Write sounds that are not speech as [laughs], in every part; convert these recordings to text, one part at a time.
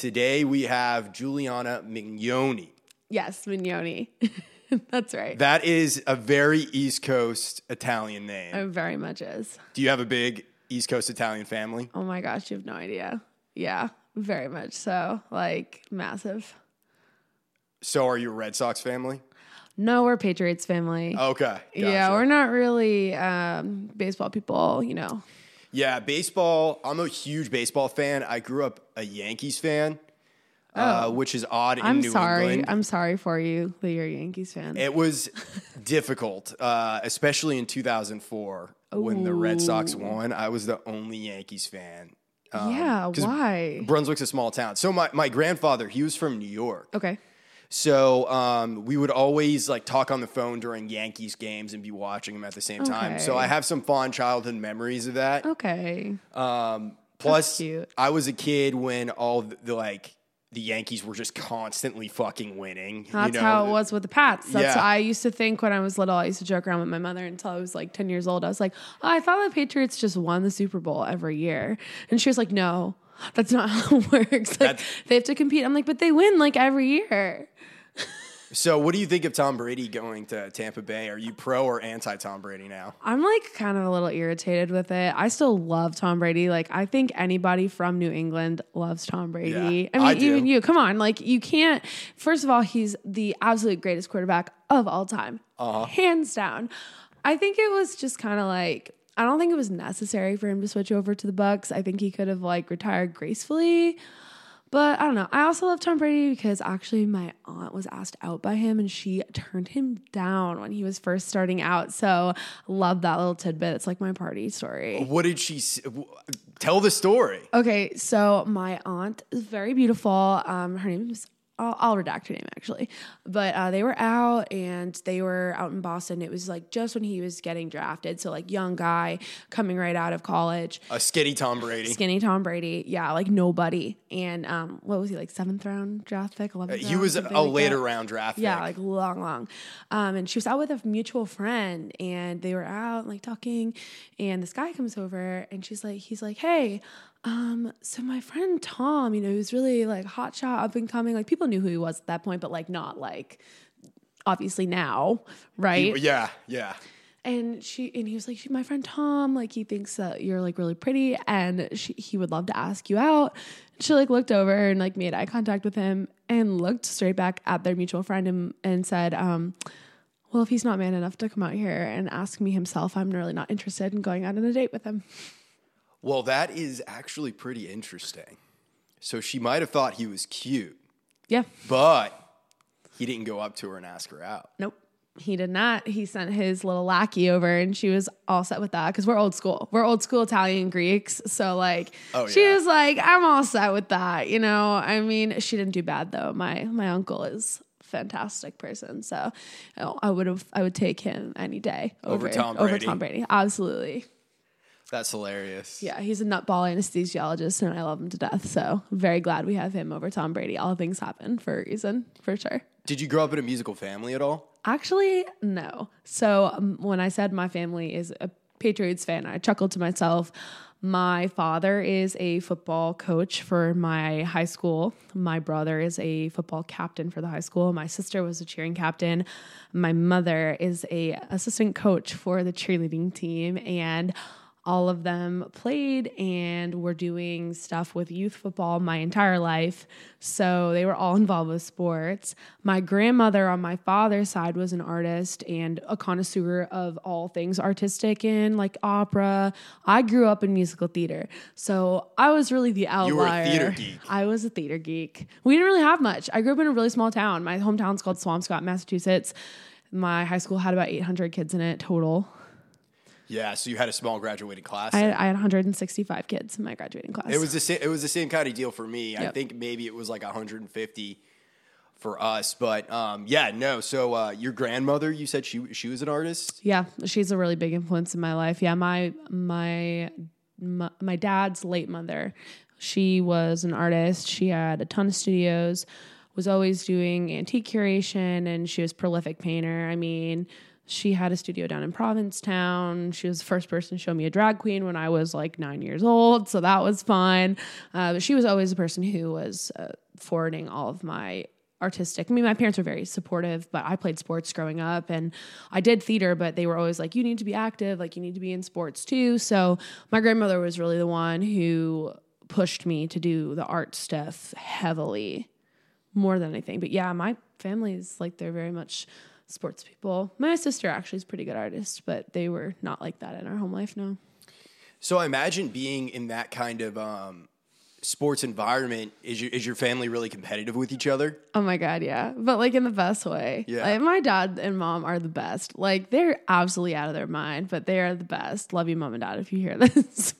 today we have Giuliana Mignone. Yes, Mignoni. [laughs] That's right. That is a very East Coast Italian name. it very much is. Do you have a big East Coast Italian family? Oh my gosh, you have no idea. Yeah, very much so. Like massive. So are you a Red Sox family? No, we're Patriots family. Okay. Yeah, we're not really um, baseball people, you know. Yeah, baseball. I'm a huge baseball fan. I grew up a Yankees fan, uh, which is odd in Oh. I'm New sorry. England. I'm sorry for you that you're a Yankees fan. It was difficult, uh, especially in 2004 when the Red Sox won. I was the only Yankees fan. yeah, um, 'cause why? Brunswick's a small town. So my, my grandfather, he was from New York. Okay. So um, we would always like talk on the phone during Yankees games and be watching them at the same time. So I have some fond childhood memories of that. Okay. Um, plus. I was a kid when all the, the like the Yankees were just constantly fucking winning. you That's know? how it was with the Pats. That's Yeah. I used to think when I was little. I used to joke around with my mother until I was like 10 years old. I was like, oh, I thought the Patriots just won the Super Bowl every year. And she was like, no, that's not [laughs] how it works. Like, That's- they have to compete. I'm like, but they win like every year. So, what do you think of Tom Brady going to Tampa Bay? Are you pro or anti Tom Brady now? I'm like kind of a little irritated with it. I still love Tom Brady. Like I think anybody from New England loves Tom Brady. Yeah, I mean, I even you. Come on, like you can't. First of all, he's the absolute greatest quarterback of all time, Uh-huh. hands down. I think it was just kind of like I don't think it was necessary for him to switch over to the Bucs. I think he could have like retired gracefully. But I don't know. I also love Tom Brady because actually my aunt was asked out by him and she turned him down when he was first starting out. So love that little tidbit. It's like my party story. What did she s- w- tell the story? Okay, so my aunt is very beautiful. Um, her name is I'll, I'll redact her name actually, but uh, they were out and they were out in Boston. It was like just when he was getting drafted, so like young guy coming right out of college, A skinny Tom Brady. skinny Tom Brady, yeah, like nobody. And um, what was he like seventh round draft pick, eleventh? Uh, He was a later round draft Yeah, pick. like long, long. Um, and she was out with a mutual friend, and they were out like talking. And this guy comes over, and she's like, he's like, hey. Um, so my friend Tom, you know, he was really like hot shot, up and coming. Like people knew who he was at that point, but like not like obviously now, right? yeah, yeah. And she and he was like, my friend Tom, like he thinks that you're like really pretty, and she, he would love to ask you out. And she like looked over and like made eye contact with him and looked straight back at their mutual friend and, and said, um, "Well, if he's not man enough to come out here and ask me himself, I'm really not interested in going out on a date with him." Well, that is actually pretty interesting. So she might have thought he was cute, Yeah, but he didn't go up to her and ask her out. nope. He did not. He sent his little lackey over, and she was all set with that because we're old school. We're old school Italian Greeks. So, like, Oh, she yeah. was like, "I'm all set with that." You know, I mean, she didn't do bad though. My my uncle is a fantastic person, so I would have I would take him any day Over Tom Over Tom Brady, absolutely. That's hilarious. Yeah, he's a nutball anesthesiologist, and I love him to death. So, very glad we have him over Tom Brady. All things happen for a reason, for sure. Did you grow up in a musical family at all? Actually, no. So um, when I said my family is a Patriots fan, I chuckled to myself. My father is a football coach for my high school. My brother is a football captain for the high school. My sister was a cheering captain. My mother is a assistant coach for the cheerleading team and all of them played and were doing stuff with youth football my entire life. So they were all [laughs] involved with sports. My grandmother on my father's side was an artist and a connoisseur of all things artistic and like opera. I grew up in musical theater. So I was really the outlier. You were a theater geek. I was a theater geek. We didn't really have much. I grew up in a really small town. My hometown's called Swampscott, Massachusetts. My high school had about 800 kids in it total. Yeah, so you had a small graduating class. I had, I had 165 kids in my graduating class. it was the same. It was the same kind of deal for me. I think maybe it was like 150 for us, but um, yeah, no. So uh, your grandmother, you said she she was an artist. yeah, she's a really big influence in my life. Yeah, my my my, my dad's late mother, she was an artist. She had a ton of studios, was always doing antique curation, and she was prolific painter. I mean, she had a studio down in Provincetown. She was the first person to show me a drag queen when I was like nine years old. So that was fun. Uh, but she was always the person who was uh, forwarding all of my artistic. I mean, my parents were very supportive, but I played sports growing up and I did theater, but they were always like, you need to be active, like, you need to be in sports too. So my grandmother was really the one who pushed me to do the art stuff heavily more than anything. But yeah, my family is like, they're very much sports people. My sister actually is a pretty good artist, but they were not like that in our home life, no. So I imagine being in that kind of um, sports environment is your is your family really competitive with each other? Oh my god, yeah. But like in the best way. Yeah. Like, my dad and mom are the best. Like they're absolutely out of their mind, but they are the best. Love you, mom and dad, if you hear [laughs] this.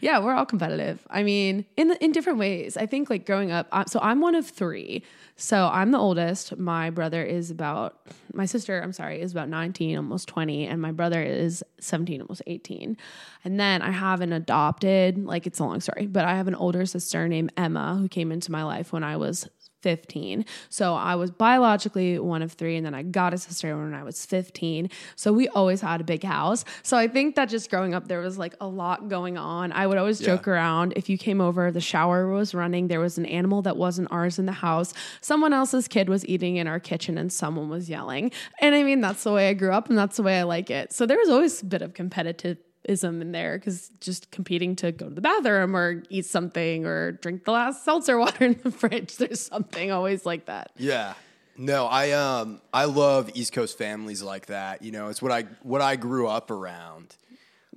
yeah, we're all competitive. I mean, in the, in different ways. I think like growing up. uh, So I'm one of three. So I'm the oldest. My brother is about. My sister, I'm sorry, is about 19, almost 20, and my brother is 17, almost 18. And then I have an adopted. Like it's a long story, but I have an older sister named Emma who came into my life when I was 15. So I was biologically one of three, and then I got a sister when I was 15. So we always had a big house. So I think that just growing up, there was like a lot going on. I would always joke around if you came over, the shower was running, there was an animal that wasn't ours in the house, someone else's kid was eating in our kitchen, and someone was yelling. And I mean, that's the way I grew up, and that's the way I like it. So there was always a bit of competitive ism in there because just competing to go to the bathroom or eat something or drink the last seltzer [laughs] water in the fridge. There's something always like that. Yeah. No, I um I love East Coast families like that. You know, it's what I what I grew up around.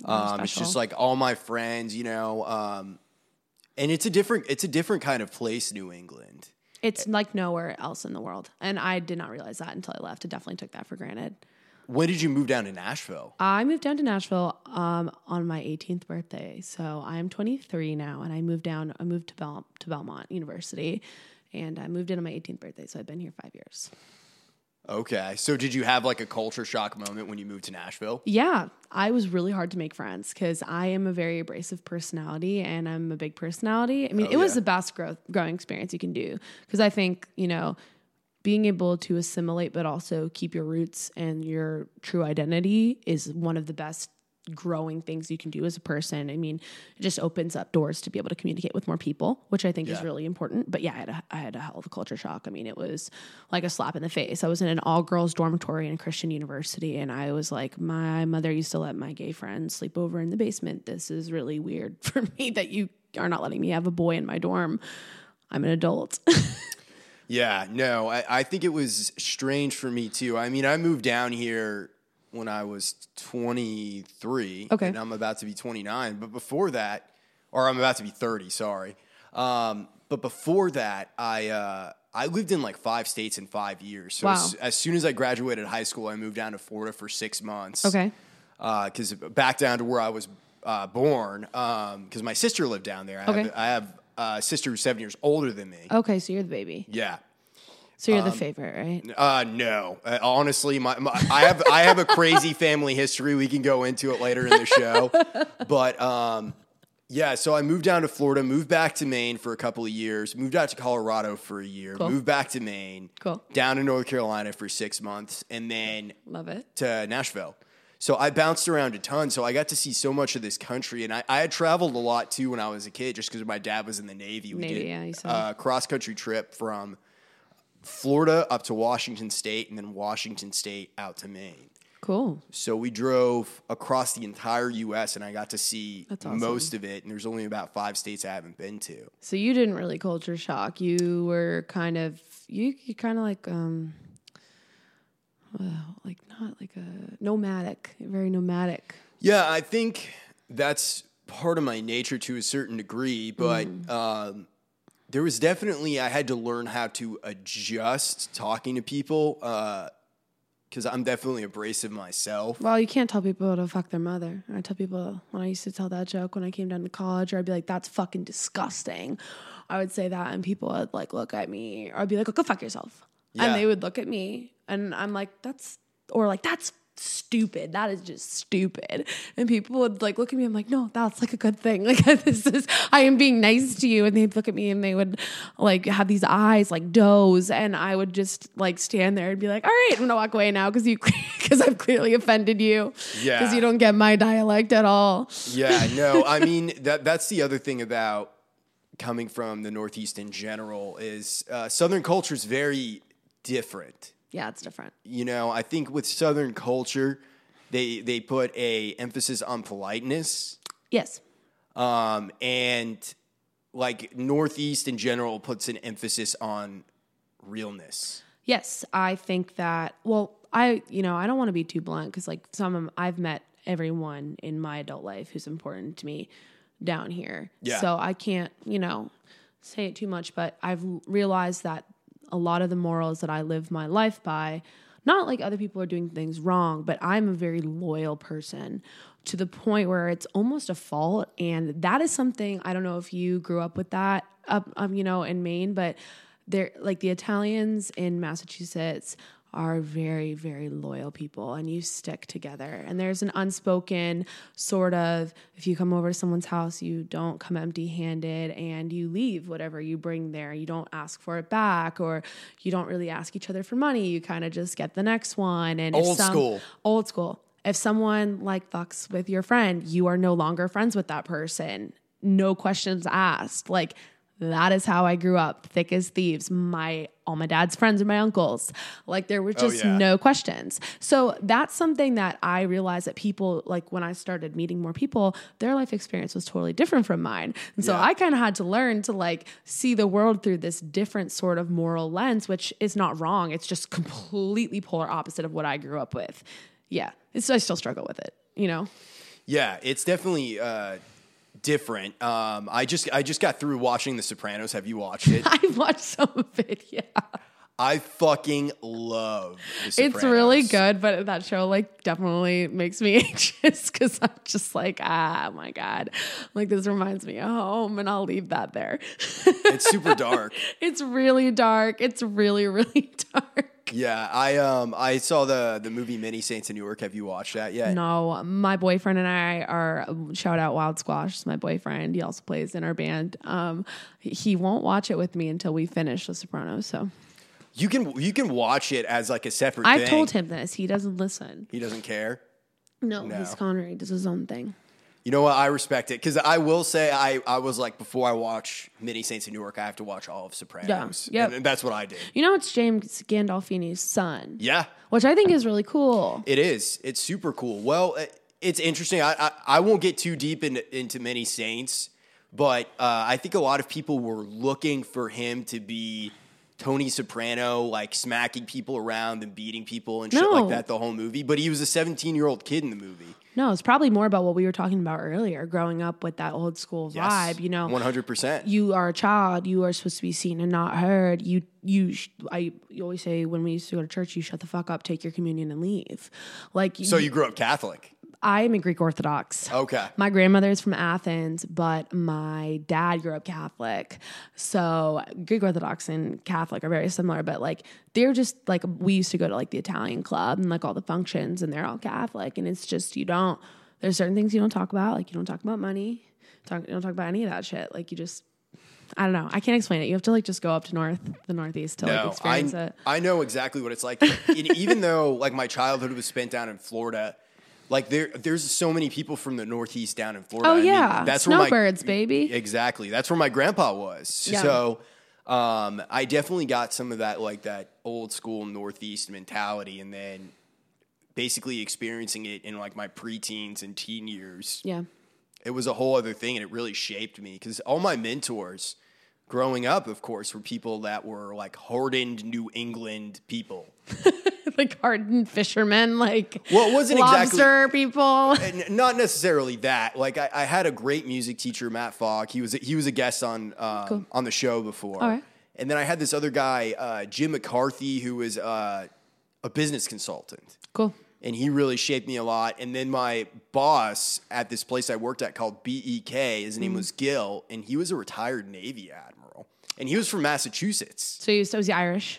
Um, it's just like all my friends, you know, um, and it's a different it's a different kind of place, New England. It's like nowhere else in the world. And I did not realize that until I left. I definitely took that for granted. When did you move down to Nashville? I moved down to Nashville um, on my 18th birthday. So I am 23 now, and I moved down. I moved to Bel- to Belmont University, and I moved in on my 18th birthday. So I've been here five years. Okay, so did you have like a culture shock moment when you moved to Nashville? Yeah, I was really hard to make friends because I am a very abrasive personality and I'm a big personality. I mean, it was the best growth growing experience you can do because I think you know being able to assimilate but also keep your roots and your true identity is one of the best growing things you can do as a person. I mean, it just opens up doors to be able to communicate with more people, which I think is really important. But yeah, I had, a, I had a hell of a culture shock. I mean, it was like a slap in the face. I was in an all girls dormitory in Christian University, and I was like, my mother used to let my gay friends sleep over in the basement. This is really weird [laughs] for me that you are not letting me have a boy in my dorm. I'm an adult. [laughs] Yeah, no, I, I think it was strange for me too. I mean, I moved down here when I was 23. Okay. And I'm about to be 29. But before that, or I'm about to be 30, sorry. Um, but before that, I, uh, I lived in like five states in five years. So Wow. as, as soon as I graduated high school, I moved down to Florida for six months. okay. Because back down to where I was uh, born, because my sister lived down there. I Okay. have, I have a sister who's seven years older than me. Okay, so you're the baby. Yeah. So you're Um, the favorite, right? Uh, no. Uh, honestly, my, my I have I have a crazy [laughs] family history. We can go into it later in the show, but um, yeah. So I moved down to Florida, moved back to Maine for a couple of years, moved out to Colorado for a year, Cool. moved back to Maine, Cool. down to North Carolina for six months, and then Love it. to Nashville. So I bounced around a ton. So I got to see so much of this country, and I, I had traveled a lot too when I was a kid, just because my dad was in the Navy. We Navy, did yeah, you a cross country trip from Florida up to Washington State, and then Washington State out to Maine. Cool. So we drove across the entire U.S., and I got to see awesome. most of it. And there's only about five states I haven't been to. So you didn't really culture shock. You were kind of you you kind of like um well, like not like a nomadic, very nomadic. Yeah, I think that's part of my nature to a certain degree, but um, there was definitely I had to learn how to adjust talking to people because I'm definitely abrasive myself. Well, you can't tell people to fuck their mother. I tell people when I used to tell that joke when I came down to college, or I'd be like, "That's fucking disgusting." I would say that, and people would like look at me, or I'd be like, "Oh, go fuck yourself," Yeah. and they would look at me, and I'm like, "That's," or like, "That's stupid. That is just stupid. And people would like look at me. I'm like, no, that's like a good thing. [laughs] Like [laughs] this is, I am being nice to you. And they'd look at me and they would like have these eyes like does. And I would just like stand there and be like, all right, I'm gonna walk away now because you, because [laughs] I've clearly offended you. Yeah. Because you don't get my dialect at all. Yeah, no, I mean that that's the other thing about coming from the Northeast in general is uh, Southern culture is very different. Yeah, it's different. You know, I think with Southern culture, they they put a emphasis on politeness, Yes. um, and like Northeast in general puts an emphasis on realness. Yes, I think that. Well, I you know I don't want to be too blunt because like some of, I've met everyone in my adult life who's important to me down here. Yeah. So I can't you know say it too much, but I've realized that a lot of the morals that I live my life by, not like other people are doing things wrong, but I'm a very loyal person to the point where it's almost a fault, and that is something I don't know if you grew up with that up um, you know in Maine, but they're like the Italians in Massachusetts are very very loyal people and you stick together. And there's an unspoken sort of if you come over to someone's house you don't come empty handed and you leave whatever you bring there. You don't ask for it back or you don't really ask each other for money. You kind of just get the next one and Old some- school. old school. If someone like fucks with your friend you are no longer friends with that person. No questions asked. Like that is how I grew up, thick as thieves. My all my dad's friends are my uncles. Like there were just yeah. no questions. So that's something that I realized that people like when I started meeting more people, their life experience was totally different from mine. And so Yeah. I kind of had to learn to like see the world through this different sort of moral lens, which is not wrong. It's just completely polar opposite of what I grew up with. Yeah. It's I still struggle with it, you know. Yeah, it's definitely uh, different. Um, I just I just got through watching The Sopranos. Have you watched [laughs] it? I watched some of it, yeah. I fucking love The Sopranos. It's really good, but that show like definitely makes me [laughs] anxious because I'm just like, ah, my god, like this reminds me of home, and I'll leave that there. It's super dark. [laughs] it's really dark. It's really really dark. Yeah, I um I saw the the movie Many Saints of Newark. Have you watched that yet? No, my boyfriend and I are shout out Wild Squash. my boyfriend. He also plays in our band. Um, he won't watch it with me until we finish The Sopranos. So You can you can watch it as like a separate. I've thing. told him this. He doesn't listen. he doesn't care. No, No. he's Connery. He does his own thing. You know what? I respect it because I will say I I was like before I watch Many Saints of Newark, I have to watch all of Sopranos. Yeah, yep. and that's what I did. You know, it's James Gandolfini's son. Yeah, which I think is really cool. It is. It's super cool. Well, it- it's interesting. I I, I won't get too deep into, into many saints, but uh, I think a lot of people were looking for him to be Tony Soprano, like smacking people around and beating people and shit No. like that the whole movie. But he was a 17 year old kid in the movie. No, it's probably more about what we were talking about earlier, growing up with that old school vibe. You know, 100%. you are a child. You are supposed to be seen and not heard. You, you, sh- I you always say when we used to go to church, you shut the fuck up, take your communion, and leave. Like, so you grew up Catholic. I am a Greek Orthodox. Okay. My grandmother is from Athens, but my dad grew up Catholic. So Greek Orthodox and Catholic are very similar, but like they're just like we used to go to like the Italian club and like all the functions and they're all Catholic. And it's just you don't there's certain things you don't talk about. Like you don't talk about money. Talk you don't talk about any of that shit. Like you just I don't know. I can't explain it. You have to like just go up to north the northeast to like No, I, experience it. I know exactly what it's like. And even though like my childhood was spent down in Florida, like there there's so many people from the Northeast down in Florida. Oh I mean, yeah. that's where my Snowbirds, baby. Exactly. That's where my grandpa was. Yeah. So um, I definitely got some of that like that old school Northeast mentality and then basically experiencing it in like my preteens and teen years. Yeah. It was a whole other thing and it really shaped me because all my mentors growing up, of course, were people that were like hardened New England people. [laughs] [laughs] like hardened fishermen, like Well, it wasn't exactly- lobster people. [laughs] And not necessarily that. Like I, I had a great music teacher, Matt Fogg. He was he was a guest on um, Cool. on the show before. Right. And then I had this other guy, uh, Jim McCarthy, who was uh, a business consultant, Cool. and he really shaped me a lot. And then my boss at this place I worked at called BEK, his Mm. name was Gil, and he was a retired Navy admiral, and he was from Massachusetts. So you so was he Irish?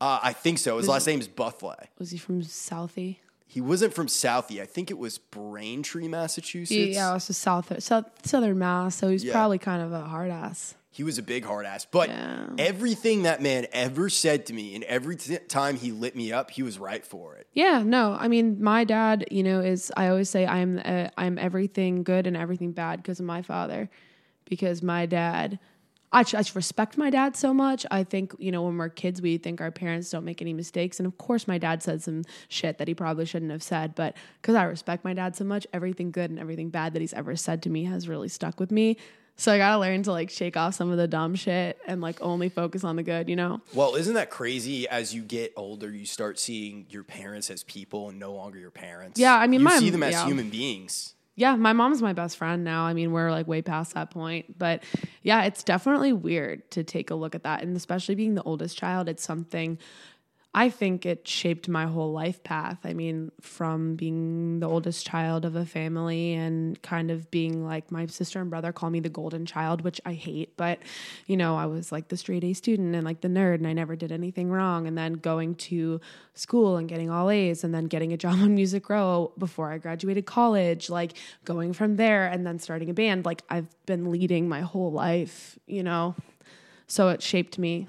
Uh, I think so. His last name is Buffley. Was he from Southie? he wasn't from Southie. I think it was Braintree, Massachusetts. Yeah, it was south, south southern Mass, so he's Yeah. probably kind of a hard ass. He was a big hard ass. But Yeah. everything that man ever said to me and every t- time he lit me up, he was right for it. Yeah, no, I mean, my dad, you know, is I always say I'm uh, I'm everything good and everything bad because of my father, because my dad. I, I just respect my dad so much. I think, you know, when we're kids, we think our parents don't make any mistakes. And of course, my dad said some shit that he probably shouldn't have said. But because I respect my dad so much, everything good and everything bad that he's ever said to me has really stuck with me. So I got to learn to like shake off some of the dumb shit and like only focus on the good, you know? Well, isn't that crazy? As you get older, you start seeing your parents as people and no longer your parents. Yeah, I mean, you my- see them as yeah. human beings. Yeah, my mom's my best friend now. I mean, we're like way past that point. But yeah, it's definitely weird to take a look at that. And especially being the oldest child, it's something I think it shaped my whole life path. I mean, from being the oldest child of a family and kind of being like my sister and brother call me the golden child, which I hate, but you know, I was like the straight A student and like the nerd and I never did anything wrong. And then going to school and getting all A's and then getting a job on Music Row before I graduated college, like going from there and then starting a band. Like I've been leading my whole life, you know? So it shaped me.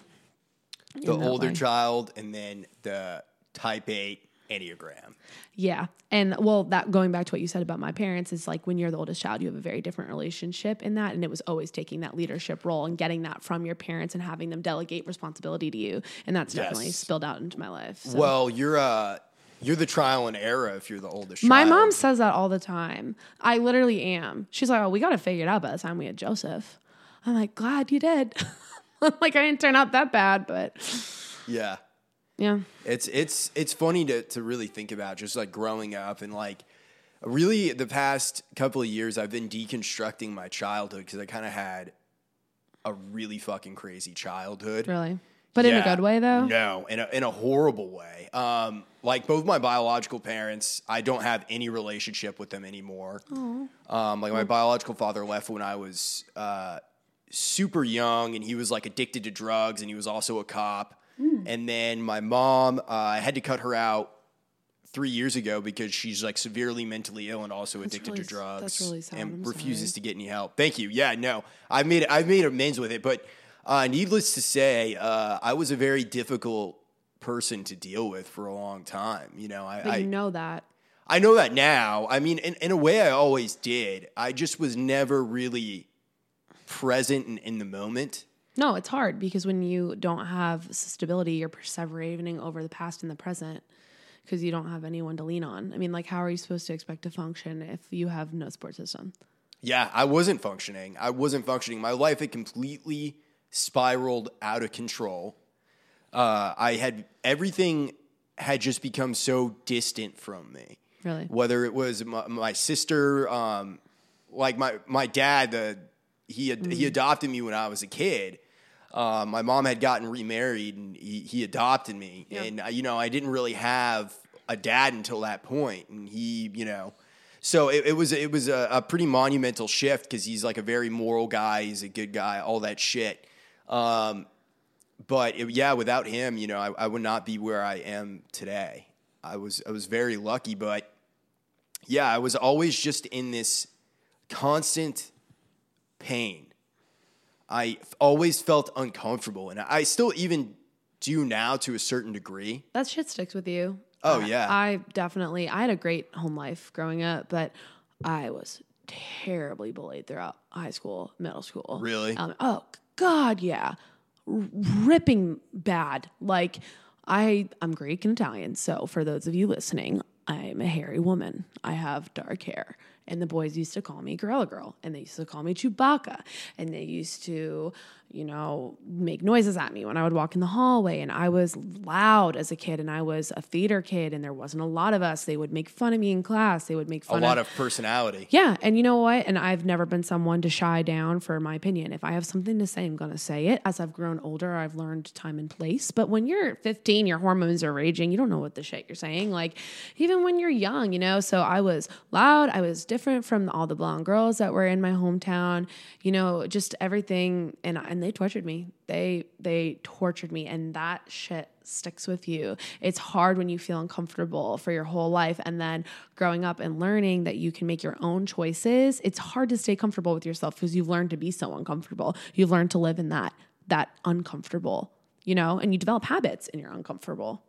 The older way. child and then the type 8 Enneagram. Yeah. And well, that going back to what you said about my parents is like when you're the oldest child, you have a very different relationship in that. And it was always taking that leadership role and getting that from your parents and having them delegate responsibility to you. And that's definitely spilled out into my life. So. Well, you're uh you're the trial and error if you're the oldest my child. mom says that all the time. I literally am. She's like, oh, we got to figure it out by the time we had Joseph. I'm like, glad you did. [laughs] [laughs] like, I didn't turn out that bad, but Yeah. yeah. It's it's it's funny to to really think about just like growing up and like really the past couple of years I've been deconstructing my childhood because I kind of had a really fucking crazy childhood. Really. But in a good way, though. No, in a, in a horrible way. Um, like both my biological parents, I don't have any relationship with them anymore. Um, like my biological father left when I was uh, super young, and he was like addicted to drugs, and he was also a cop. And then my mom, uh, I had to cut her out three years ago because she's like severely mentally ill and also addicted really to drugs that's really sad. and I'm refuses sorry. to get any help. Thank you. Yeah, no, I've made I've made amends with it, but uh, needless to say, uh, I was a very difficult person to deal with for a long time. You know, I, you know that. I know that now. I mean, in, in a way, I always did. I just was never really present and in the moment. No, it's hard because when you don't have stability, you're perseverating over the past and the present because you don't have anyone to lean on. I mean, like, how are you supposed to expect to function if you have no support system? Yeah, I wasn't functioning. I wasn't functioning. My life had completely spiraled out of control. Uh, I had everything had just become so distant from me. Really? Whether it was my, my sister, um, like my my dad, the he had, he adopted me when I was a kid. Uh, my mom had gotten remarried and he, he adopted me, and uh, you know I didn't really have a dad until that point, and he you know. So it, it was it was a, a pretty monumental shift because he's like a very moral guy. He's a good guy, all that shit. Um, but it- yeah, without him, you know, I, I would not be where I am today. I was I was very lucky, but yeah, I was always just in this constant pain. I always felt uncomfortable, and I still even do now to a certain degree. That shit sticks with you. Oh, I- yeah. I definitely, I had a great home life growing up, but I was terribly bullied throughout high school, middle school. Really? Um, oh, God, yeah. R- ripping bad. Like, I, I'm Greek and Italian. So, for those of you listening, I'm a hairy woman. I have dark hair. And the boys used to call me Gorilla Girl. And they used to call me Chewbacca. And they used to, you know, make noises at me when I would walk in the hallway. And I was loud as a kid. And I was a theater kid. And there wasn't a lot of us. They would make fun of me in class. They would make fun of A lot of of personality. yeah, and you know what? And I've never been someone to shy down for my opinion. If I have something to say, I'm going to say it. As I've grown older, I've learned time and place. But when you're 15, your hormones are raging. You don't know what the shit you're saying. Like even when you're young, you know. So I was loud. I was different from all the blonde girls that were in my hometown. You know, just everything, and and they tortured me. They they tortured me, and that shit sticks with you. It's hard when you feel uncomfortable for your whole life, and then growing up and learning that you can make your own choices. It's hard to stay comfortable with yourself because you've learned to be so uncomfortable. You've learned to live in that that uncomfortable, you know, and you develop habits and you're uncomfortable.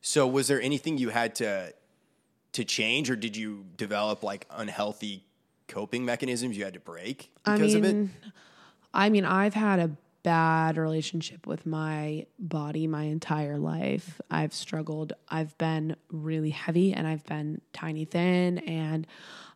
So was there anything you had to to change or did you develop like unhealthy coping mechanisms you had to break because I mean, of it? I mean, I've had a bad relationship with my body my entire life. I've struggled. I've been really heavy and I've been tiny thin and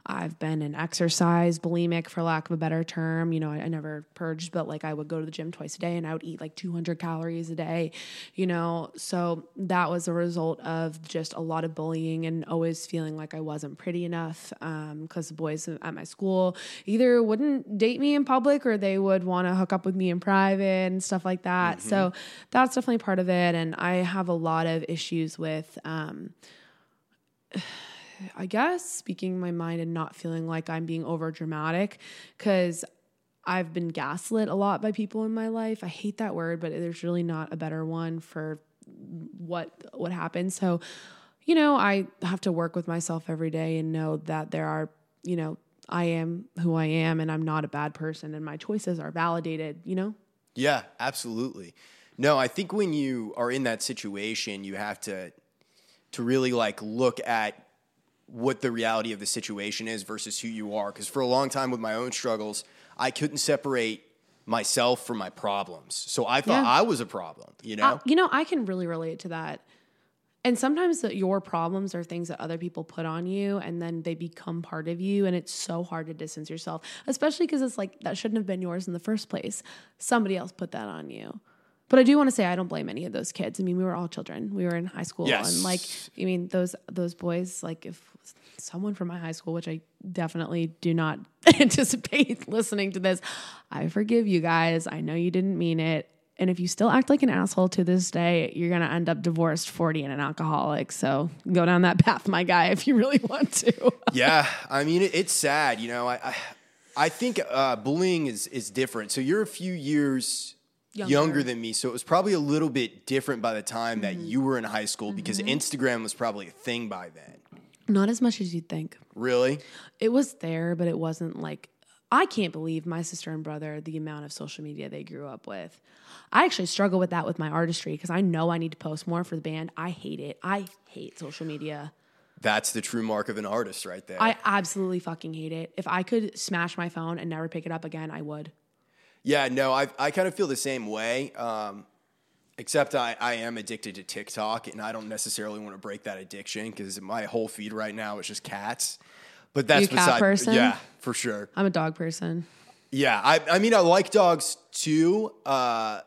I've been an exercise bulimic, for lack of a better term. You know, I, I, never purged, but like I would go to the gym twice a day and I would eat like 200 calories a day, you know. So that was a result of just a lot of bullying and always feeling like I wasn't pretty enough because um, the boys at my school either wouldn't date me in public or they would want to hook up with me in private and stuff like that. Mm-hmm. So that's definitely part of it. And I have a lot of issues with, um, I guess, speaking my mind and not feeling like I'm being over dramatic because I've been gaslit a lot by people in my life. I hate that word, but there's really not a better one for what what happened. So, you know, I have to work with myself every day and know that there are, you know, I am who I am and I'm not a bad person and my choices are validated, you know? Yeah, absolutely. No, I think when you are in that situation, you have to to really like look at what the reality of the situation is versus who you are. Because for a long time with my own struggles, I couldn't separate myself from my problems. So I thought yeah. I was a problem, you know? Uh, you know, I can really relate to that. And sometimes that your problems are things that other people put on you and then they become part of you. And it's so hard to distance yourself, especially because it's like that shouldn't have been yours in the first place. Somebody else put that on you. But I do want to say I don't blame any of those kids. I mean, we were all children. We were in high school, yes. and like, I mean, those those boys. Like, if someone from my high school, which I definitely do not [laughs] anticipate [laughs] listening to this, I forgive you guys. I know you didn't mean it. And if you still act like an asshole to this day, you're going to end up divorced, 40, and an alcoholic. So go down that [laughs] path, my guy, if you really want to. yeah. I mean, it's sad. You know, I, I, I think uh, bullying is, is different. So you're a few years Younger. younger. than me. So it was probably a little bit different by the time mm-hmm. that you were in high school mm-hmm. because Instagram was probably a thing by then. Not as much as you'd think. Really? It was there, but it wasn't like I can't believe my sister and brother the amount of social media they grew up with. I actually struggle with that with my artistry because I know I need to post more for the band. I hate it. I hate social media. That's the true mark of an artist right there. I absolutely fucking hate it. If I could smash my phone and never pick it up again, I would. Yeah, no, I I kind of feel the same way. Um, except I, I am addicted to TikTok, and I don't necessarily want to break that addiction because my whole feed right now is just cats. But that's you cat beside, person. Yeah, for sure. I'm a dog person. Yeah, I I mean I like dogs too, uh,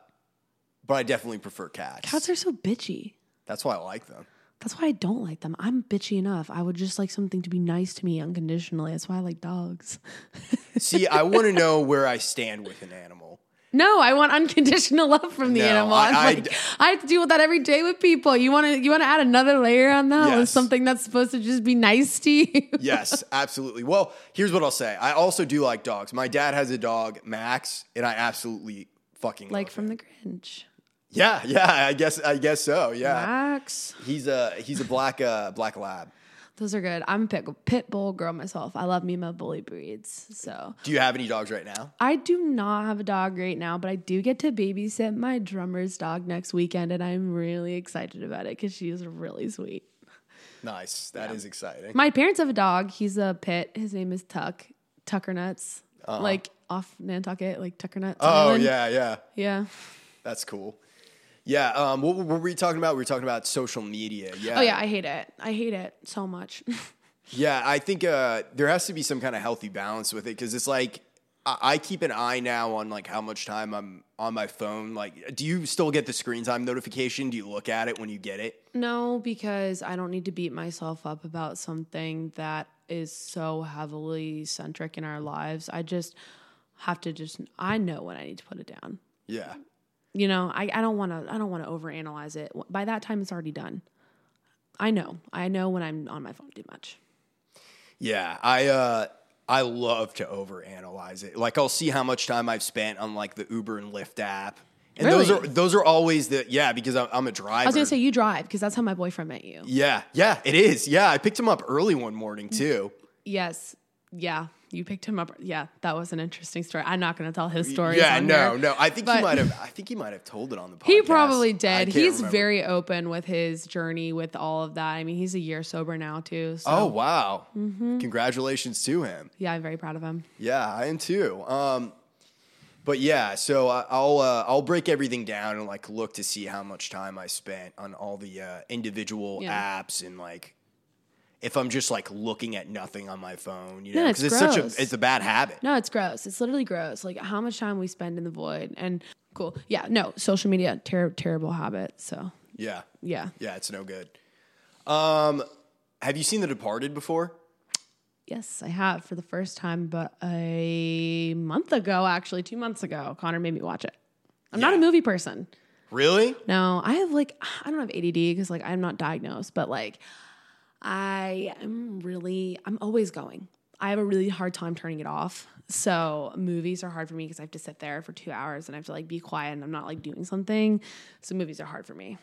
but I definitely prefer cats. Cats are so bitchy. That's why I like them. That's why I don't like them. I'm bitchy enough. I would just like something to be nice to me unconditionally. That's why I like dogs. [laughs] See, I want to know where I stand with an animal. No, I want unconditional love from the no, animal. I, I, like, I, have to deal with that every day with people. You want to you want to add another layer on that yes. with something that's supposed to just be nice to you. [laughs] yes, absolutely. Well, here's what I'll say. I also do like dogs. My dad has a dog, Max, and I absolutely fucking like from him. the Grinch. Yeah, yeah, I guess I guess so. Yeah, Max. He's a he's a black uh, black lab. Those are good. I'm a pit, pit bull girl myself. I love me my bully breeds. So, do you have any dogs right now? I do not have a dog right now, but I do get to babysit my drummer's dog next weekend, and I'm really excited about it because she is really sweet. Nice. That yeah. is exciting. My parents have a dog. He's a pit. His name is Tuck. Tucker Nuts. Uh-huh. Like off Nantucket, like Tucker Nuts. Oh Island. yeah, yeah. Yeah. That's cool. Yeah. Um, what, what, were we talking about? We were talking about social media. Yeah. Oh yeah, I hate it. I hate it so much. [laughs] yeah, I think uh, there has to be some kind of healthy balance with it because it's like I, I keep an eye now on like how much time I'm on my phone. Like, do you still get the screen time notification? Do you look at it when you get it? No, because I don't need to beat myself up about something that is so heavily centric in our lives. I just have to just I know when I need to put it down. Yeah. You know, I, I don't want to I don't want to overanalyze it. By that time it's already done. I know. I know when I'm on my phone too much. Yeah, I uh I love to overanalyze it. Like I'll see how much time I've spent on like the Uber and Lyft app. And those are those are always the yeah, because I'm, I'm a driver. I was gonna say you drive because that's how my boyfriend met you. Yeah, yeah, it is. Yeah, I picked him up early one morning too. Yes. Yeah. You picked him up. Yeah, that was an interesting story. I'm not going to tell his story. yeah, no, here. no. I think he might have I think he might have told it on the [laughs] podcast. He probably did. He's remember. very open with his journey with all of that. I mean, he's a year sober now too. So Oh wow. Mm-hmm. Congratulations to him. yeah, I'm very proud of him. Yeah, I am too. Um, but yeah, so I- I'll uh, I'll break everything down and like look to see how much time I spent on all the uh, individual Yeah. apps and like if I'm just like looking at nothing on my phone, you know, it's because it's, such a it's a bad habit. No, it's gross. It's literally gross. Like how much time we spend in the void and cool. Yeah, no, social media, ter- terrible habit. So Yeah, yeah. yeah, it's no good. Um, have you seen The Departed before? Yes, I have for the first time, but a month ago, actually, two months ago, Connor made me watch it. I'm not a movie person. Really? No, I have like I don't have ADD because like I'm not diagnosed, but like I am really I'm always going. I have a really hard time turning it off. So movies are hard for me because I have to sit there for two hours and I have to like be quiet and I'm not like doing something. So movies are hard for me.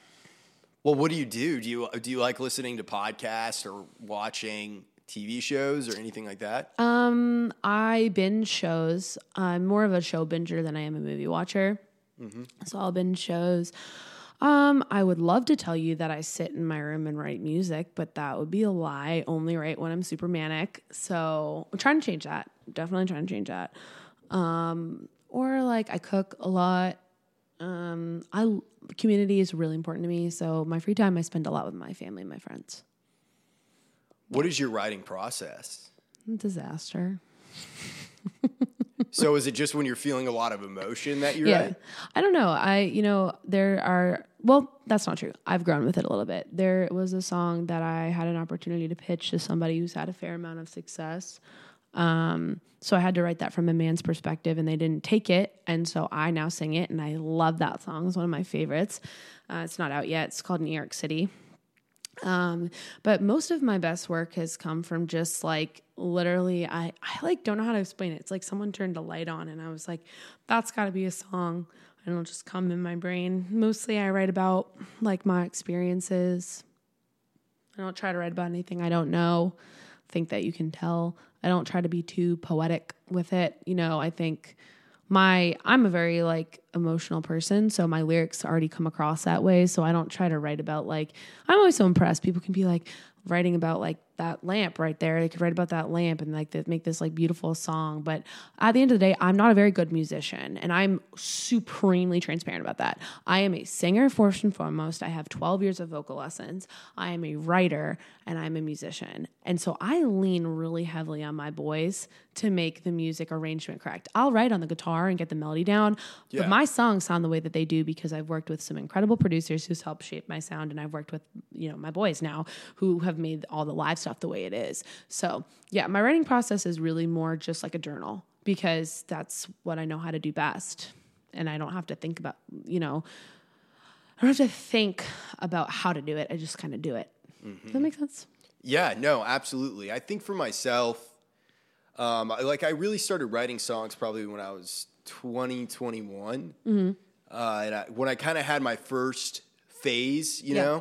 Well, what do you do? Do you do you like listening to podcasts or watching TV shows or anything like that? Um, I binge shows. I'm more of a show binger than I am a movie watcher. So I'll binge shows. Um, I would love to tell you that I sit in my room and write music, but that would be a lie. Only write when I'm super manic. So I'm trying to change that. Definitely trying to change that. Um, or like I cook a lot. Um, I community is really important to me. So my free time I spend a lot with my family and my friends. What is your writing process? Disaster. So is it just when you're feeling a lot of emotion that you're yeah at? i don't know i you know there are well that's not true. I've grown with it a little bit. There was a song that i had an opportunity to pitch to somebody who's had a fair amount of success. Um, so i had to write that from a man's perspective and they didn't take it. And so i now sing it and i love that song. It's one of my favorites. Uh, it's not out yet. It's called new york city. Um, but most of my best work has come from just like literally I, I like don't know how to explain it. It's like someone turned a light on and I was like, that's gotta be a song. And it'll just come in my brain. Mostly I write about like my experiences. I don't try to write about anything I don't know. Think that you can tell. I don't try to be too poetic with it. You know, I think my I'm a very like emotional person, so my lyrics already come across that way. So I don't try to write about like I'm always so impressed. People can be like writing about like that lamp right there. They could write about that lamp and like make this like beautiful song. But at the end of the day, I'm not a very good musician, and I'm supremely transparent about that. I am a singer first and foremost. I have 12 years of vocal lessons. I am a writer, and I'm a musician. And so I lean really heavily on my boys to make the music arrangement correct. I'll write on the guitar and get the melody down, Yeah. but my songs sound the way that they do because I've worked with some incredible producers who's helped shape my sound, and I've worked with you know my boys now who have made all the live stuff the way it is. So yeah, my writing process is really more just like a journal because that's what I know how to do best, and I don't have to think about you know. I don't have to think about how to do it. I just kind of do it. Does that make sense? Yeah, no, absolutely. I think for myself, um, like I really started writing songs probably when I was 20, 21. Mm-hmm. Uh, and I, when I kind of had my first phase, you Yeah.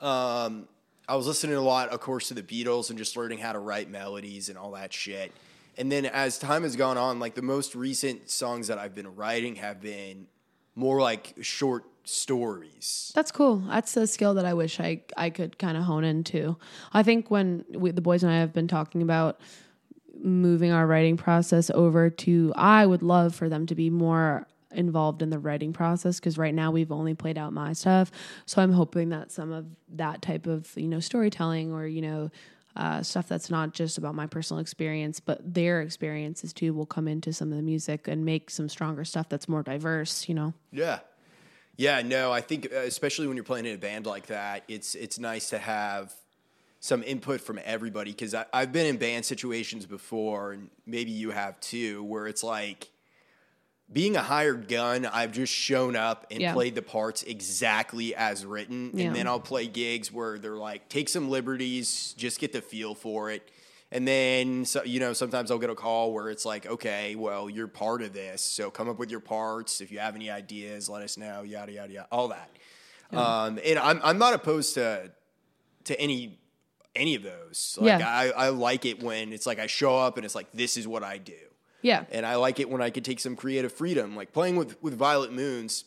know, um, I was listening a lot, of course, to the Beatles and just learning how to write melodies and all that shit. And then as time has gone on, like the most recent songs that I've been writing have been more like short stories. That's cool. That's a skill that I wish I I could kind of hone into. I think when we, the boys and I have been talking about moving our writing process over to, I would love for them to be more involved in the writing process because right now we've only played out my stuff. So I'm hoping that some of that type of you know storytelling or you know. Uh, stuff that's not just about my personal experience, but their experiences too will come into some of the music and make some stronger stuff that's more diverse, you know? Yeah. Yeah, no, I think uh, especially when you're playing in a band like that, it's it's nice to have some input from everybody because I've been in band situations before, and maybe you have too, where it's like being a hired gun. I've just shown up and Yeah. played the parts exactly as written, Yeah. and then I'll play gigs where they're like, take some liberties, just get the feel for it. And then, so, you know, sometimes I'll get a call where it's like, okay, well, you're part of this. So come up with your parts. If you have any ideas, let us know, yada, yada, yada, all that. Um, and I'm, I'm not opposed to, to any, any of those. Like, Yeah. I, I like it when it's like I show up and it's like, this is what I do. Yeah. And I like it when I could take some creative freedom. Like playing with, with Violet Moons,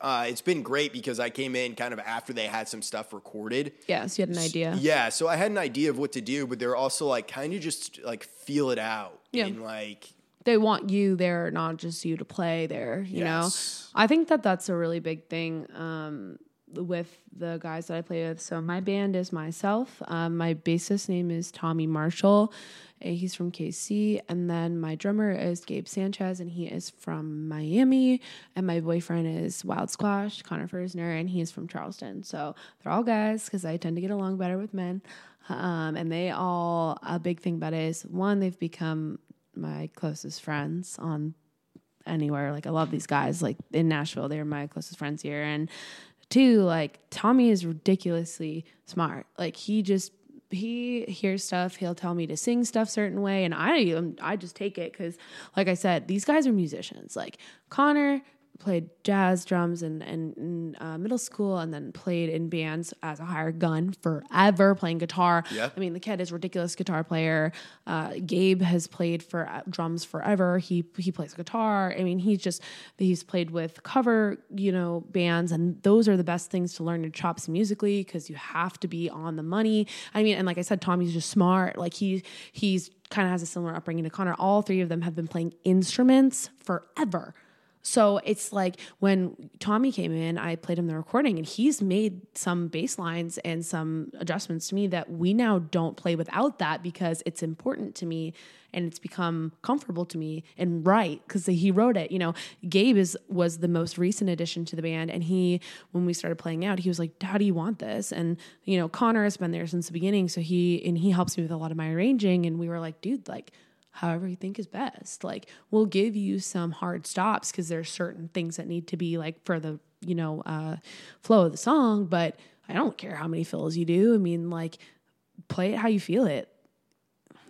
uh, it's been great because I came in kind of after they had some stuff recorded. Yeah. So you had an idea. Yeah, so I had an idea of what to do, but they're also like kind of just like feel it out. Yeah. And like, they want you there, not just you to play there. You Yes. know, I think that that's a really big thing um, with the guys that I play with. So my band is myself. Um, my bassist name is Tommy Marshall. He's from KC, and then my drummer is Gabe Sanchez, and he is from Miami. And my boyfriend is Wild Squash, Connor Fersner, and he is from Charleston. So they're all guys because I tend to get along better with men. Um, and they all a big thing about it is one, they've become my closest friends on anywhere. Like I love these guys. Like in Nashville, they're my closest friends here. And two, like Tommy is ridiculously smart. Like he just he hears stuff. He'll tell me to sing stuff certain way, and I um, I just take it because, like I said, these guys are musicians. Like Connor played jazz drums in, in, in uh, middle school and then played in bands as a hired gun forever playing guitar Yeah. I mean, the kid is a ridiculous guitar player. Uh, Gabe has played for uh, drums forever. He he plays guitar. I mean, he's just he's played with cover you know bands, and those are the best things to learn your chops musically because you have to be on the money. I mean, and like I said, Tommy's just smart. Like he he's kind of has a similar upbringing to Connor. All three of them have been playing instruments forever. So it's like when Tommy came in, I played him the recording and he's made some bass lines and some adjustments to me that we now don't play without that because it's important to me and it's become comfortable to me and right because he wrote it. You know, Gabe is was the most recent addition to the band and he when we started playing out, he was like, How do you want this? And you know, Connor has been there since the beginning. So he and he helps me with a lot of my arranging and we were like, dude, like however you think is best. Like we'll give you some hard stops because there's certain things that need to be like for the you know uh, flow of the song. But I don't care how many fills you do. I mean, like play it how you feel it,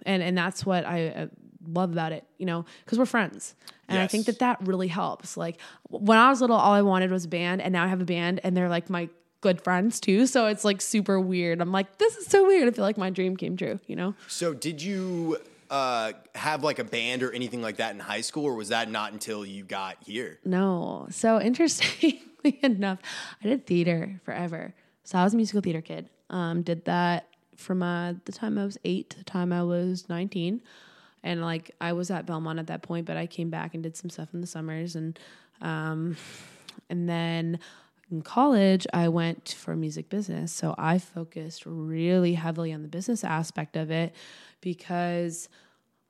and and that's what I. Uh, love about it you know because we're friends and i think that that really helps like when i was little all i wanted was a band and now i have a band and they're like my good friends too so it's like super weird i'm like this is so weird i feel like my dream came true you know so did you uh, have like a band or anything like that in high school, or was that not until you got here? No. So [laughs] interestingly enough, I did theater forever. So I was a musical theater kid. Um, did that from uh, the time I was eight to the time I was 19. And like I was at Belmont at that point, but I came back and did some stuff in the summers. And, um, and then in college, I went for music business. So I focused really heavily on the business aspect of it because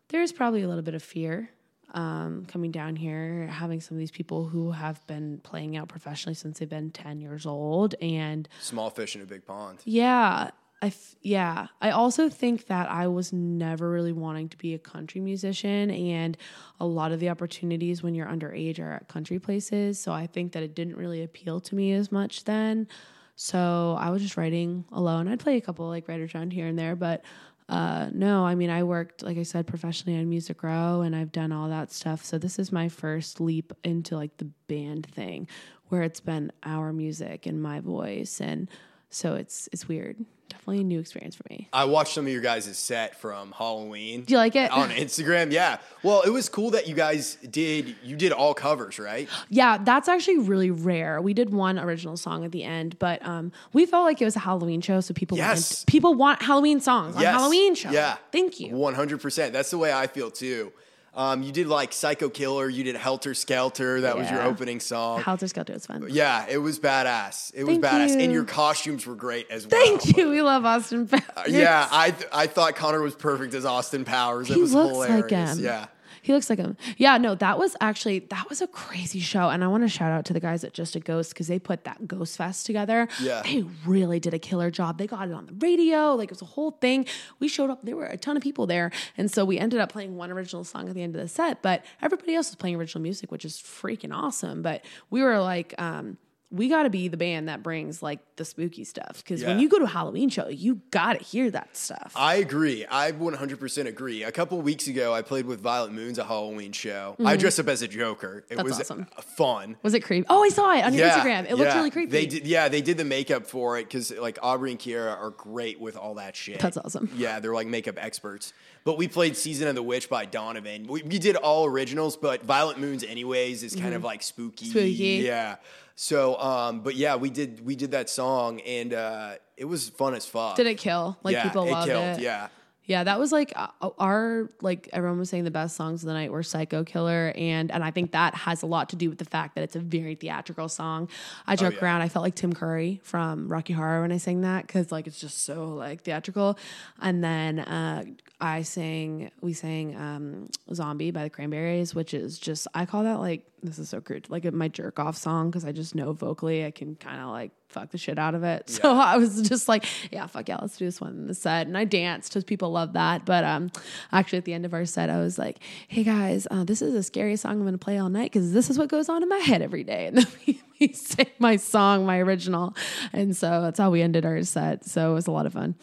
there's probably a little bit of fear um, coming down here, having some of these people who have been playing out professionally since they've been 10 years old. And Small fish in a big pond. yeah, I f- yeah. I also think that I was never really wanting to be a country musician, and a lot of the opportunities when you're underage are at country places. So I think that it didn't really appeal to me as much then. So I was just writing alone. I'd play a couple like writers around here and there, but uh, no, I mean I worked like I said professionally on Music Row, and I've done all that stuff. So this is my first leap into like the band thing, where it's been our music and my voice, and so it's it's weird. Definitely a new experience for me. I watched some of your guys' set from Halloween. Do you like it? on [laughs] Instagram? Yeah. Well, it was cool that you guys did. You did all covers, right? Yeah, that's actually really rare. We did one original song at the end, but um, we felt like it was a Halloween show, so people Yes. wanted, people want Halloween songs on Yes. Halloween show. Yeah. thank you. One hundred percent. That's the way I feel too. Um, you did like Psycho Killer. You did Helter Skelter. That was your opening song. Helter Skelter was fun. yeah, it was badass. It was Thank badass, and your costumes were great as well. Thank you. We love Austin Powers. Yeah, I th- I thought Connor was perfect as Austin Powers. It he was looks hilarious. like him. Yeah. He looks like him. Yeah, no, that was actually that was a crazy show, and I want to shout out to the guys at Just a Ghost because they put that Ghost Fest together. Yeah. they really did a killer job. They got it on the radio, like it was a whole thing. We showed up; there were a ton of people there, and so we ended up playing one original song at the end of the set. But everybody else was playing original music, which is freaking awesome. But we were like. um we got to be the band that brings like the spooky stuff because when you go to a Halloween show, you got to hear that stuff. I agree. I 100% agree. A couple weeks ago, I played with Violet Moon's a Halloween show. I dressed up as a Joker. It Mm-hmm. That's was awesome. fun. Was it creepy? Oh, I saw it on your Instagram. It looked yeah. really creepy. They did, yeah, they did the makeup for it because like Aubrey and Kiera are great with all that shit. That's awesome. Yeah, they're like makeup experts. But we played Season of the Witch by Donovan. We, we did all originals, but Violet Moon's anyways is kind of like spooky. Mm-hmm. Spooky. Yeah. So, um, but yeah, we did we did that song and uh, it was fun as fuck. Did it kill? Like yeah, people it loved killed. it. Yeah. Yeah, that was like uh, our like everyone was saying the best songs of the night were Psycho Killer and and I think that has a lot to do with the fact that it's a very theatrical song. I joke Oh, yeah. around I felt like Tim Curry from Rocky Horror when I sang that cuz like it's just so like theatrical. And then uh I sang we sang um Zombie by the Cranberries, which is just I call that like this is so crude, like my jerk off song cuz I just know vocally I can kind of like fuck the shit out of it. [laughs] So I was just like, yeah, fuck yeah, let's do this one in the set. And I danced because people love that. But um, actually, at the end of our set, I was like, hey guys, uh, this is the scariest song I'm going to play all night because this is what goes on in my head every day. [laughs] And then we, we sang my song, my original. And so that's how we ended our set. So it was a lot of fun.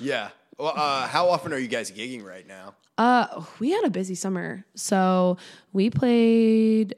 Yeah. Well, uh, how often are you guys gigging right now? Uh, we had a busy summer. So we played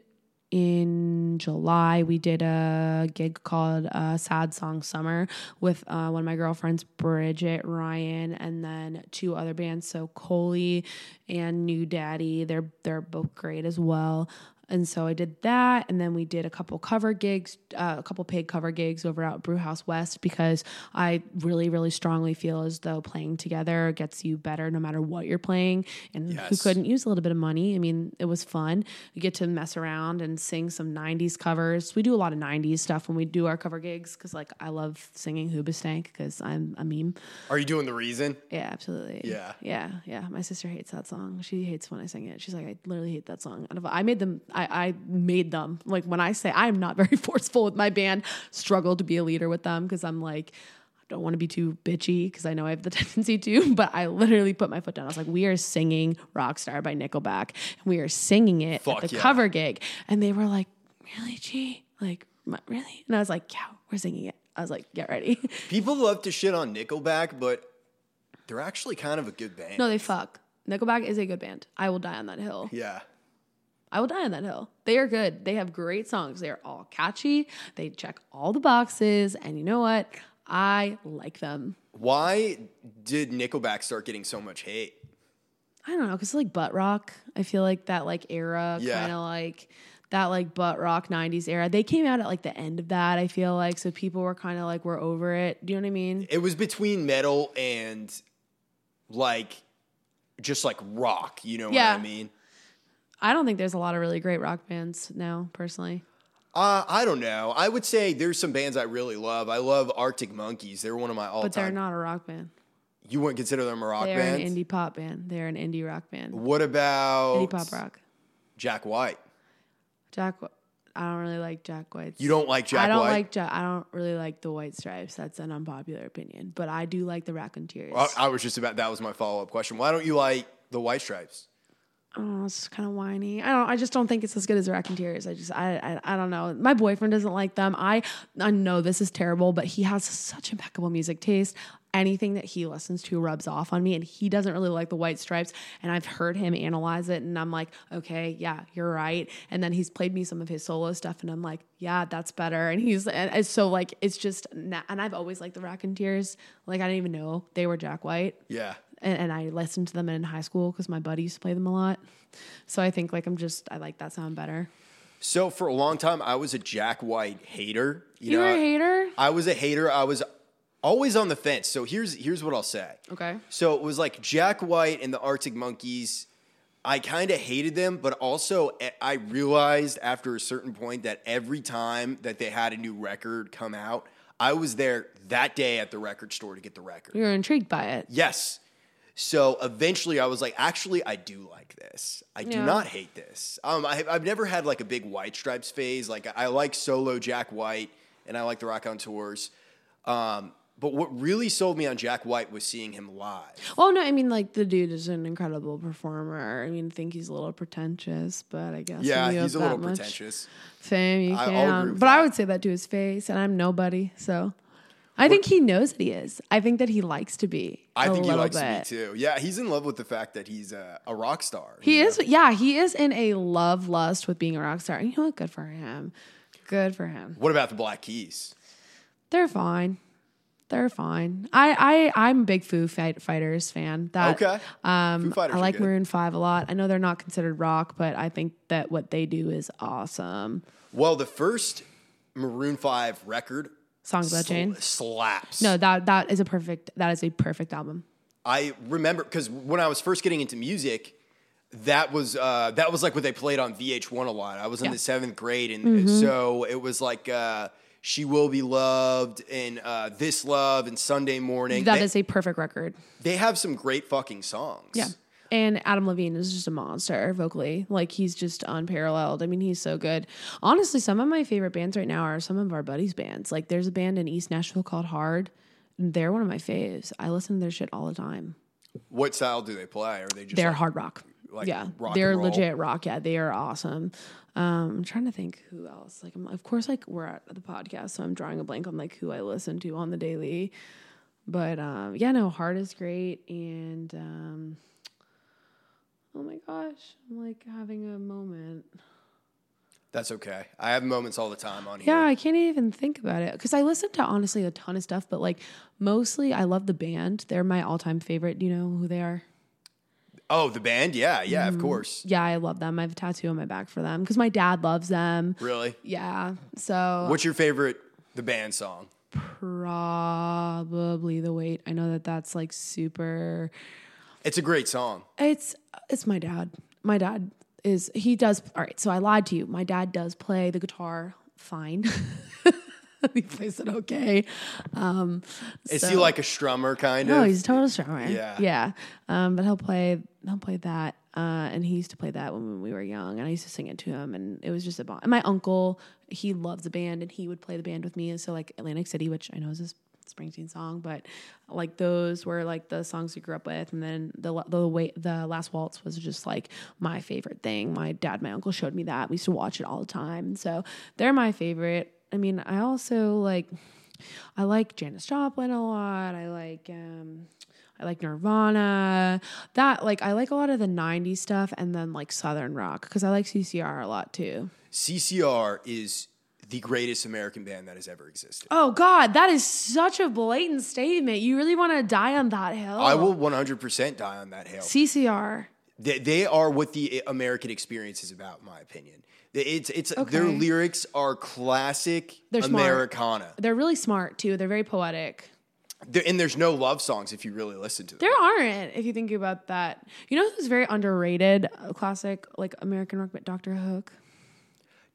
in July. We did a gig called uh, Sad Song Summer with uh, one of my girlfriends, Bridget Ryan, and then two other bands. So Coley and New Daddy. They're they're both great as well. And so I did that, and then we did a couple cover gigs, uh, a couple paid cover gigs over at Brewhouse West because I really, really strongly feel as though playing together gets you better no matter what you're playing. And who couldn't use a little bit of money? I mean, it was fun. We get to mess around and sing some '90s covers. We do a lot of '90s stuff when we do our cover gigs because, like, I love singing Hoobastank because I'm a meme. Are you doing the reason? Yeah, absolutely. Yeah. yeah, yeah. My sister hates that song. She hates when I sing it. She's like, I literally hate that song. Out of I made them. I, I made them. Like when I say I'm not [laughs] very forceful with my band, struggle to be a leader with them because I'm like. I don't want to be too bitchy because I know I have the [laughs] tendency to, but I literally put my foot down. I was like, "We are singing Rockstar by Nickelback, and we are singing it Fuck at the yeah. cover gig." And they were like, "Really, G? Like, really?" And I was like, "Yeah, we're singing it." I was like, "Get ready." [laughs] People love to shit on Nickelback, but they're actually kind of a good band. no, they fuck. Nickelback is a good band. I will die on that hill. Yeah. I will die on that hill. They are good. They have great songs. They are all catchy. They check all the boxes. And you know what? I like them. Why did Nickelback start getting so much hate? I don't know, because like butt rock. I feel like that like era, Yeah. kind of like that like butt rock 90s era. They came out at like the end of that, I feel like. So people were kind of like, we're over it. Do you know what I mean? It was between metal and like just like rock, you know Yeah. what I mean? I don't think there's a lot of really great rock bands now, personally. Uh, I don't know. I would say there's some bands I really love. I love Arctic Monkeys. They're one of my all But they're not a rock band. You wouldn't consider them a rock They're band? an indie pop band. They're an indie rock band. what about Indie pop rock. Jack White? Jack, I don't really like Jack White. You don't like Jack I don't White? like Jack. I don't really like the White Stripes. That's an unpopular opinion, but I do like the Raconteurs. I, I was just about that was my follow up question. Why don't you like the White Stripes? I. It's kind of whiny. I don't. I just don't think it's as good as the Raconteurs. I just. I, I. I don't know. My boyfriend doesn't like them. I. I know this is terrible, but he has such impeccable music taste. Anything that he listens to rubs off on me, and he doesn't really like the White Stripes. And I've heard him analyze it, and I'm like, okay, yeah, you're right. And then he's played me some of his solo stuff, and I'm like, yeah, that's better. And he's and it's so like it's just. And I've always liked the Raconteurs. Like I didn't even know they were Jack White Yeah. And, and I listened to them in high school because my buddy used to play them a lot. So I think like I'm just I like that sound better. So for a long time, I was a Jack White hater. You, You know, were a hater? I was a hater. I was always on the fence. So here's here's what I'll say. Okay. So it was like Jack White and the Arctic Monkeys. I kind of hated them, but also eh, I realized after a certain point that every time that they had a new record come out, I was there that day at the record store to get the record. You were intrigued by it. Yes. So eventually I was like, actually, I do like this. I do Yeah. not hate this. Um, I, I've never had like a big White Stripes phase. Like I like solo Jack White and I like the Raconteurs. Um, but what really sold me on Jack White was seeing him live. Well, no, I mean, like the dude is an incredible performer. I mean, I think he's a little pretentious, but I guess Yeah, he's a little pretentious. Fame, you I- can. But I would say that to his face, and I'm nobody. So I think he knows that he is. I think that he likes to be. I think he likes bit. to be too. Yeah, he's in love with the fact that he's a, a rock star. He you know? is, yeah, he is in a love lust with being a rock star. And you know what? Good for him. Good for him. What about the Black Keys? They're fine. They're fine. I I I'm a big Foo Fight, Fighters fan. That Okay. um I like. Maroon Five a lot. I know they're not considered rock, but I think that what they do is awesome. Well, the first Maroon Five record Songs about sl- Jane. slaps. No, that that is a perfect that is a perfect album. I remember because when I was first getting into music, that was uh, that was like what they played on VH1 a lot. I was in Yeah. Mm-hmm. the seventh grade, and so it was like uh, "She Will Be Loved" and uh, "This Love" and "Sunday Morning." That they, is a perfect record. they have some great fucking songs. Yeah. And Adam Levine is just a monster vocally. Like he's just unparalleled. I mean, he's so good. Honestly, some of my favorite bands right now are some of our buddies' bands. Like there's a band in East Nashville called Hard. They're one of my faves. I listen to their shit all the time. What style do they play? Are they just They're like- hard rock. like yeah, rock they're and roll? legit rock. Yeah, they are awesome. Um, I'm trying to think who else. Like, I'm, of course, like we're at the podcast, so I'm drawing a blank on like who I listen to on the daily. But um, yeah, no, Hard is great, and um, oh my gosh, I'm like having a moment. That's okay. I have moments all the time on here. Yeah, I can't even think about it because I listen to honestly a ton of stuff, but like mostly I love the band. They're my all time favorite. Do you know who they are? Oh, the band? Yeah, yeah, Mm-hmm. of course. Yeah, I love them. I have a tattoo on my back for them because my dad loves them. Really? Yeah. So What's your favorite the band song? probably the weight. I know that that's like super. It's a great song. It's it's my dad. My dad is he does all right. So I lied to you. My dad does play the guitar fine. [laughs] he plays it okay. Um, Is so- he like a strummer kind No, of? No, he's a total strummer. Yeah. yeah. Um, but he'll play he'll play that, uh, and he used to play that when we were young, and I used to sing it to him, and it was just a bond. And my uncle, he loves the band, and he would play the band with me, and so like Atlantic City, which I know is a Springsteen song, but like those were like the songs we grew up with, and then the the way the last waltz was just like my favorite thing. My dad, my uncle showed me that. We used to watch it all the time, so they're my favorite. I mean, I also like. I like Janis Joplin a lot. I like um I like Nirvana. That like I like a lot of the 90s stuff and then like southern rock cuz I like CCR a lot too. CCR is the greatest American band that has ever existed. Oh god, that is such a blatant statement. You really want to die on that hill? I will 100% die on that hill. CCR. They, they are what the American experience is about, in my opinion. It's it's their lyrics are classic They're smart. Americana. They're really smart too. They're very poetic. There- and there's no love songs if you really listen to them. There aren't, if you think about that. You know who's very underrated? A classic like American rock, but Doctor Hook.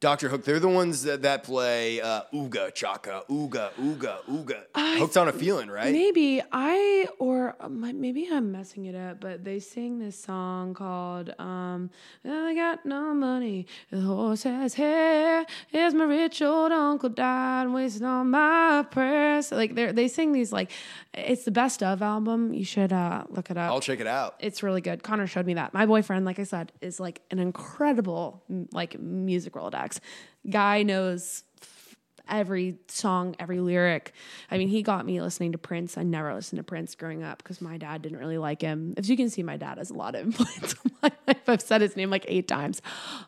Dr. Hook, they're the ones that, that play uh, Ooga Chaka, Ooga, Ooga, Ooga. Hooked on a feeling, right? Maybe I or uh, maybe I'm messing it up, but they sing this song called um I got no money. The horse has hair. Here's my rich old uncle died wasting all my prayers. Like they they sing these like it's the best of album. You should uh look it up. I'll check it out. it's really good. Connor showed me that. My boyfriend, like I said, is like an incredible like music Rolodex. Guy knows every song, every lyric. I mean, he got me listening to Prince. I never listened to Prince growing up because my dad didn't really like him. As you can see, my dad has a lot of [laughs] influence on my life. I've said his name like eight times.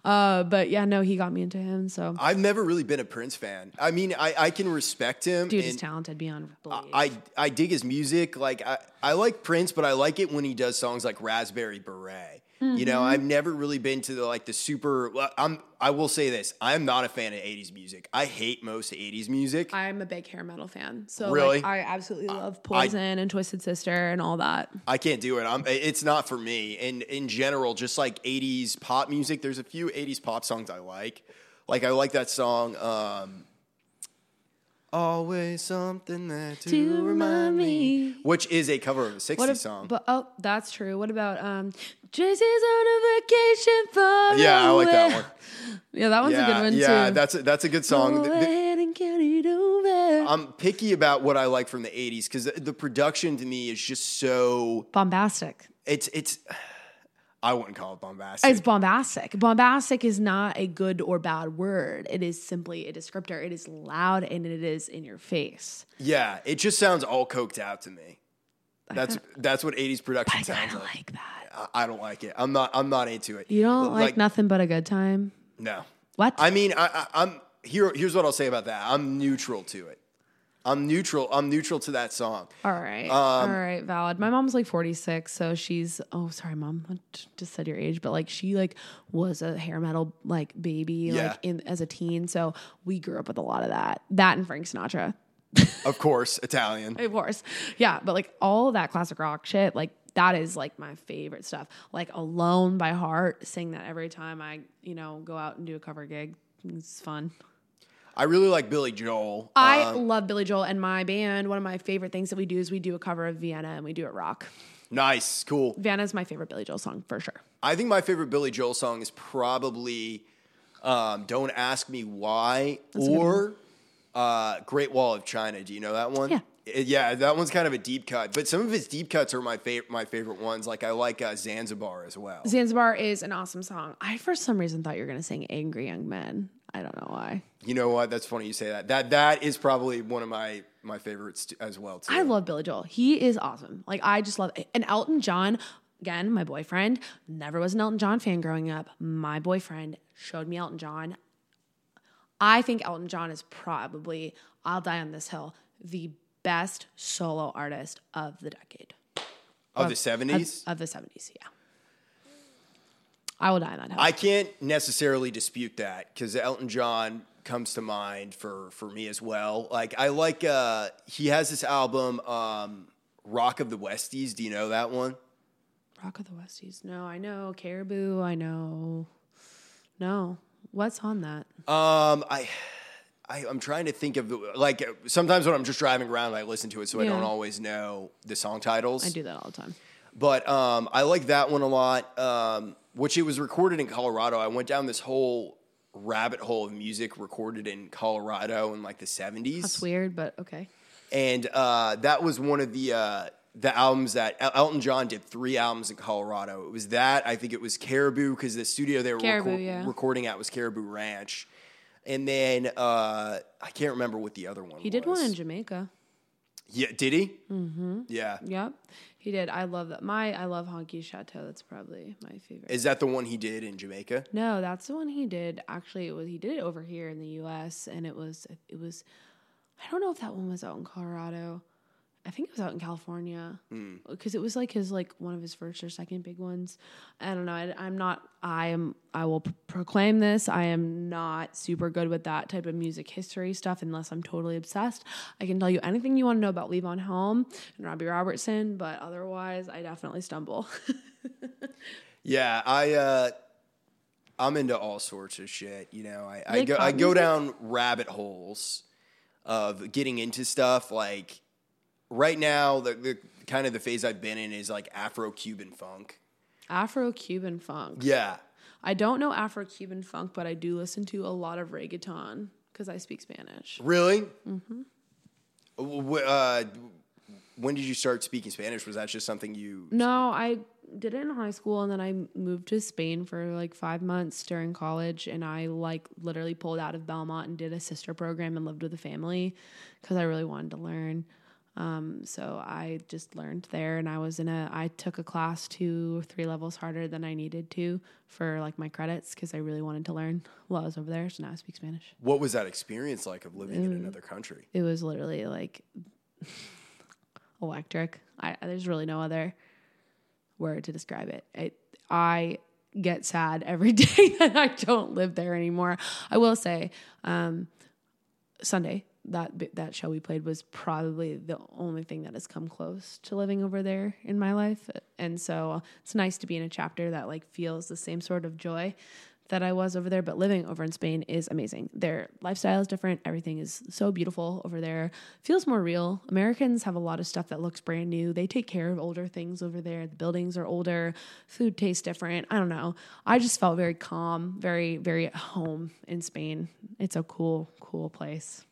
Uh, but yeah, no, he got me into him. So I've never really been a Prince fan. I mean, I, I can respect him. dude is talented beyond belief. I, I dig his music. Like I, I like Prince, but I like it when he does songs like Raspberry Beret. You Mm-hmm. know, I've never really been to the like the super. I'm. I will say this: I am not a fan of '80s music. I hate most '80s music. I'm a big hair metal fan. So Really? like, I absolutely love Poison and Twisted Sister and all that. I can't do it. I'm. It's not for me. And in general, just like '80s pop music, there's a few '80s pop songs I like. Like I like that song. Um, Always something there to, To remind me, me. which is a cover of a '60s What ab- song. But oh, that's true. What about um Jay-Z's on a vacation far yeah, I like that away. one. Yeah, that one's yeah, a good one yeah, too. Yeah, that's a, that's a good song. Go ahead and get it over. I'm picky about what I like from the '80s because the, the production to me is just so Bombastic. it's it's. I wouldn't call it bombastic. It's bombastic. Bombastic is not a good or bad word. It is simply a descriptor. It is loud and it is in your face. yeah, it just sounds all coked out to me. That's that's what '80s production sounds like. I sounds kind of like. like that. I, I don't like it. I'm not. I'm not into it. You don't like, nothing but a good time? No. What? I mean, I, I, I'm here. Here's what I'll say about that. I'm neutral to it. I'm neutral. I'm neutral to that song. All right. Um, All right. Valid. My mom's like 46. So she's, oh, sorry, mom. I just said your age, but like she like was a hair metal like baby Yeah. like in as a teen. So we grew up with a lot of that. That and Frank Sinatra. [laughs] Of course, Italian. Of course. Yeah. But like all that classic rock shit, like that is like my favorite stuff. Like Alone by Heart, sing that every time I, you know, go out and do a cover gig. It's fun. I really like Billy Joel. I Um, love Billy Joel and my band. One of my favorite things that we do is we do a cover of Vienna and we do it rock. nice, cool. Vienna is my favorite Billy Joel song for sure. I think my favorite Billy Joel song is probably um, "Don't Ask Me Why" or uh, "Great Wall of China." Do you know that one? Yeah. Uh, Yeah, that one's kind of a deep cut, but some of his deep cuts are my favorite. My favorite ones. Like I like uh, Zanzibar as well. Zanzibar is an awesome song. I for some reason thought you were gonna sing Angry Young Men. I don't know why. You know what? That's funny you say that. That that is probably one of my my favorites as well too. I love Billy Joel. He is awesome. Like I just love it. and Elton John. Again, my boyfriend never was an Elton John fan growing up. My boyfriend showed me Elton John. I think Elton John is probably, I'll die on this hill, the best solo artist of the decade. of the Of, seventies. of the 70s, yeah. I will die on that. I can't necessarily dispute that because Elton John comes to mind for for me as well. Like I like uh he has this album um Rock of the Westies. Do you know that one? Rock of the Westies. No, I know. Caribou, I know. No. What's on that? Um I I, I'm trying to think of the, like sometimes when I'm just driving around, I listen to it, so I don't always know the song titles. I do that all the time. But um, I like that one a lot. Um, which it was recorded in Colorado. I went down this whole rabbit hole of music recorded in Colorado in like the 70s. That's weird, but okay. and uh, that was one of the uh, the albums that El- Elton John did three albums in Colorado. It was that I think it was Caribou because the studio they were Caribou, reco- yeah. recording at was Caribou Ranch, and then uh, I can't remember what the other one. He did was. one in Jamaica. Yeah, did he? Mm-hmm. Yeah. Yep. He did. I love that. My I love Honky Chateau. That's probably my favorite. Is that the one he did in Jamaica? no, that's the one he did. Actually, it was he did it over here in the U.S. and it was it was. I don't know if that one was out in Colorado. I think it was out in California because it was like his like one of his first or second big ones. I don't know. I, I'm not. I am. I will p- proclaim this. I am not super good with that type of music history stuff unless I'm totally obsessed. I can tell you anything you want to know about Levon Helm and Robbie Robertson, but otherwise, I definitely stumble. [laughs] Yeah, I uh I'm into all sorts of shit. You know, I, I go I go down rabbit holes of getting into stuff. Like right now, the, the kind of the phase I've been in is like Afro Cuban funk. Afro Cuban funk. Yeah, I don't know Afro Cuban funk, but I do listen to a lot of reggaeton because I speak Spanish. really. Mm-hmm. Uh, when did you start speaking Spanish? Was that just something you? No, I did it in high school and then I moved to Spain for like five months during college and I like literally pulled out of Belmont and did a sister program and lived with a family because I really wanted to learn. Um, so I just learned there and I was in a I took a class two or three levels harder than I needed to for like my credits because I really wanted to learn [laughs] while I was over there. So now I speak Spanish. What was that experience like of living in Mm. another country? It was literally like [laughs] electric. I there's really no other word to describe it. It I get sad [laughs] every day that I don't live there anymore. I will say, um, Sunday that that show we played was probably the only thing that has come close to living over there in my life, and so it's nice to be in a chapter that like feels the same sort of joy that I was over there. But living over in Spain is amazing. Their lifestyle is different. Everything is so beautiful over there. Feels more real. Americans have a lot of stuff that looks brand new. They take care of older things over there. The buildings are older. Food tastes different. I don't know. I just felt very calm, very very at home in Spain. It's a cool cool place.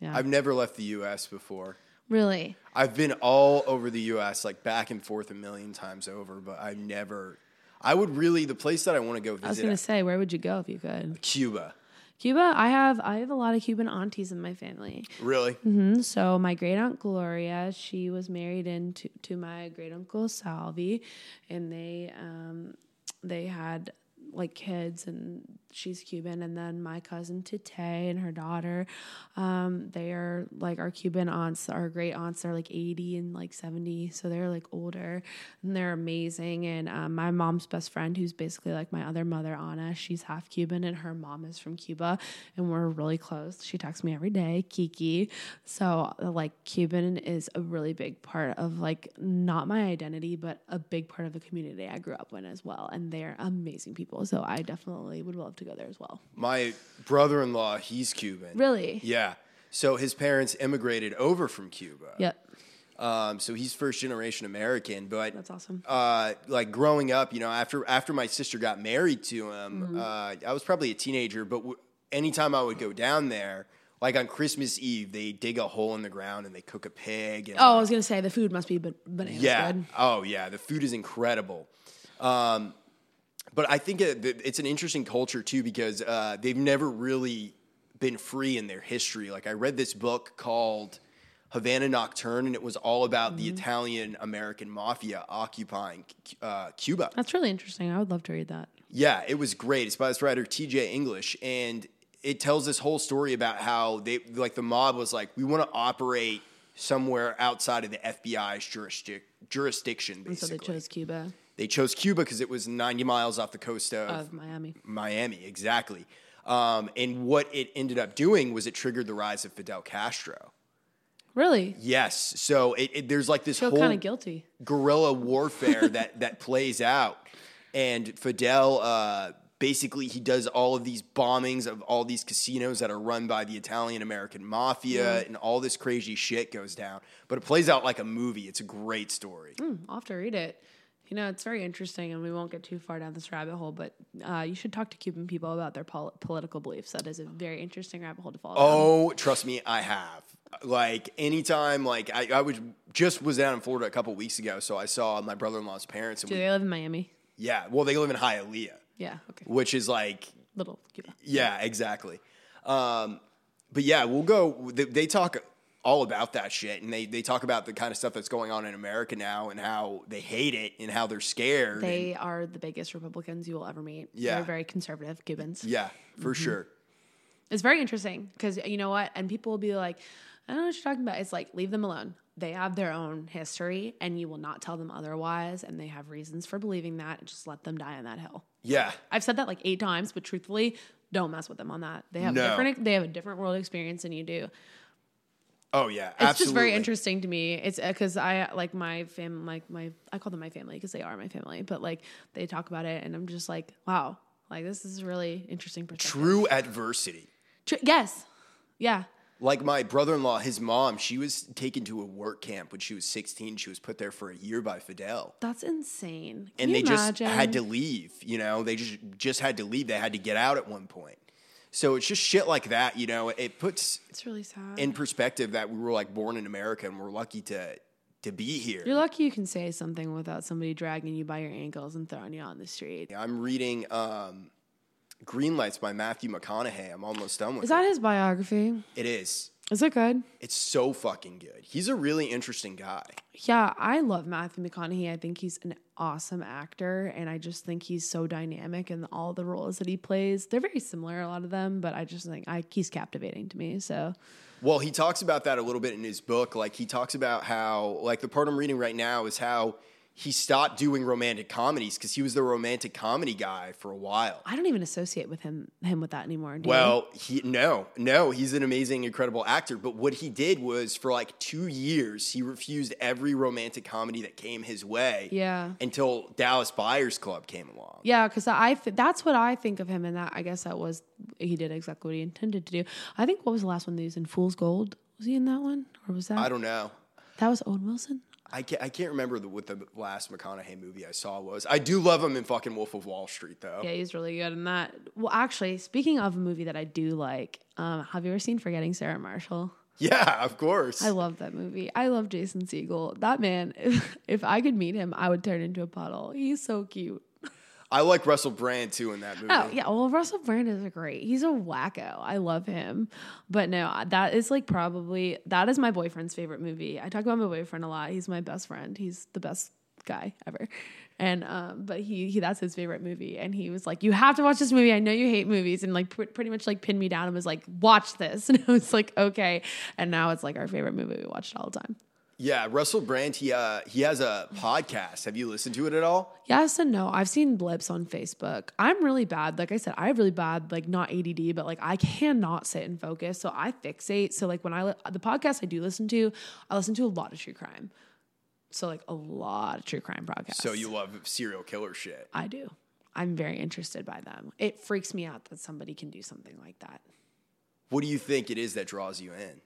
Yeah. I've never left the U.S. before. Really? I've been all over the U.S. like back and forth a million times over, but I've never. I would really the place that I want to go visit. I was gonna say, where would you go if you could? Cuba. Cuba. I have I have a lot of Cuban aunties in my family. Really? hmm So my great aunt Gloria, she was married into to my great uncle Salvi, and they um, they had like kids, and she's Cuban, and then my cousin Tite and her daughter, um, they are like our Cuban aunts, our great aunts are like eighty and like seventy, so they're like older, and they're amazing. And um, my mom's best friend, who's basically like my other mother, Anna, she's half Cuban, and her mom is from Cuba, and we're really close. She texts me every day, Kiki. So like Cuban is a really big part of like not my identity, but a big part of the community I grew up in as well. And they're amazing people. So I definitely would love to go there as well. My brother-in-law, he's Cuban. Really? Yeah. So his parents immigrated over from Cuba. Yep. Um, so he's first generation American, but That's awesome. uh, like growing up, you know, after after my sister got married to him, Mm-hmm. uh, I was probably a teenager. But w- anytime I would go down there, like on Christmas Eve, they dig a hole in the ground and they cook a pig. And Oh, I was gonna say the food must be ban- bananas yeah. good. Oh, yeah. The food is incredible. Um, but I think it, it's an interesting culture too because uh, they've never really been free in their history. Like I read this book called Havana Nocturne, and it was all about the Italian American mafia occupying uh, Cuba. That's really interesting. I would love to read that. Yeah, it was great. It's by this writer T.J. English, and it tells this whole story about how they like the mob was like, we want to operate somewhere outside of the FBI's jurisdic- jurisdiction. And so they chose Cuba they chose Cuba because it was 90 miles off the coast of of Miami. Miami, exactly. Um, and what it ended up doing was it triggered the rise of Fidel Castro. Really? Yes, so it, it, there's like this Feel whole kind of guilty. guerrilla warfare [laughs] that that plays out, and Fidel uh, basically he does all of these bombings of all these casinos that are run by the Italian American mafia, and all this crazy shit goes down. But it plays out like a movie. It's a great story. I'll have to read it. You know, it's very interesting, and we won't get too far down this rabbit hole. But uh, you should talk to Cuban people about their pol- political beliefs. That is a very interesting rabbit hole to follow. down. Oh, trust me, I have. Like anytime, like I, I was just was down in Florida a couple weeks ago, so I saw my brother in law's parents, and Do we, they live in Miami? yeah, well, they live in Hialeah, Yeah. Okay. which is like Little Cuba. Yeah, exactly. Um, but yeah, we'll go. They, they talk all about that shit, and they they talk about the kind of stuff that's going on in America now, and how they hate it, and how they're scared. and- They are the biggest Republicans you will ever meet. Yeah. They're very conservative Cubans. yeah, for Mm-hmm. sure. It's very interesting because you know what? And people will be like, I don't know what you're talking about. It's like, leave them alone. They have their own history and you will not tell them otherwise. And they have reasons for believing that. Just let them die on that hill. Yeah, I've said that like eight times, but truthfully, don't mess with them on that. They have No. different they have a different world experience than you do. Oh yeah, It's just very interesting to me. It's uh, because I like my fam, like my I call them my family because they are my family. But like they talk about it, and I'm just like, wow, like this is really interesting. True adversity. Tr- yes, yeah. Like my brother-in-law, his mom, she was taken to a work camp when she was 16. She was put there for a year by Fidel. That's insane. Can and they just had to leave. You know, they just just had to leave. They had to get out at one point. So it's just shit like that. You know, it puts It's really sad. in perspective that we were like born in America and we're lucky to to be here. You're lucky you can say something without somebody dragging you by your ankles and throwing you on the street. I'm reading um, Green Lights by Matthew McConaughey. I'm almost done with Is it. that his biography? it is. Is it good? It's so fucking good. He's a really interesting guy. Yeah, I love Matthew McConaughey. I think he's an awesome actor, and I just think he's so dynamic in all the roles that he plays. They're very similar, a lot of them, but I just think I, he's captivating to me. So Well, he talks about that a little bit in his book. Like he talks about how, like the part I'm reading right now is how he stopped doing romantic comedies because he was the romantic comedy guy for a while. I don't even associate with him him with that anymore. Do you? Well, he no, no, he's an amazing, incredible actor. But what he did was for like two years, he refused every romantic comedy that came his way. Yeah. Until Dallas Buyers Club came along. Yeah, because I th- that's what I think of him, and that I guess that was he did exactly what he intended to do. I think what was the last one they used in Fool's Gold? Was he in that one, or was that I don't know. that was Owen Wilson? I can't, I can't remember the, what the last McConaughey movie I saw was. I do love him in fucking Wolf of Wall Street, though. Yeah, he's really good in that. Well, actually, speaking of a movie that I do like, um, have you ever seen Forgetting Sarah Marshall? Yeah, of course. I love that movie. I love Jason Segel. That man, [laughs] if, if I could meet him, I would turn into a puddle. He's so cute. I like Russell Brand too in that movie. Oh yeah, well Russell Brand is great. He's a wacko. I love him. But no, that is like probably that is my boyfriend's favorite movie. I talk about my boyfriend a lot. He's my best friend. He's the best guy ever. And um, but he, he that's his favorite movie. And he was like, "You have to watch this movie. I know you hate movies." And like pr- pretty much like pinned me down and was like, "Watch this." [laughs] And I was like, "Okay." And now it's like our favorite movie. We watch it all the time. Yeah, Russell Brand. He uh, he has a podcast. Have you listened to it at all? Yes and no. I've seen blips on Facebook. I'm really bad. Like I said, I have really bad, like not ADD, but like I cannot sit and focus. So I fixate. So like when I li- the podcast I do listen to, I listen to a lot of true crime. So like a lot of true crime podcasts. So you love serial killer shit. I do. I'm very interested by them. It freaks me out that somebody can do something like that. What do you think it is that draws you in?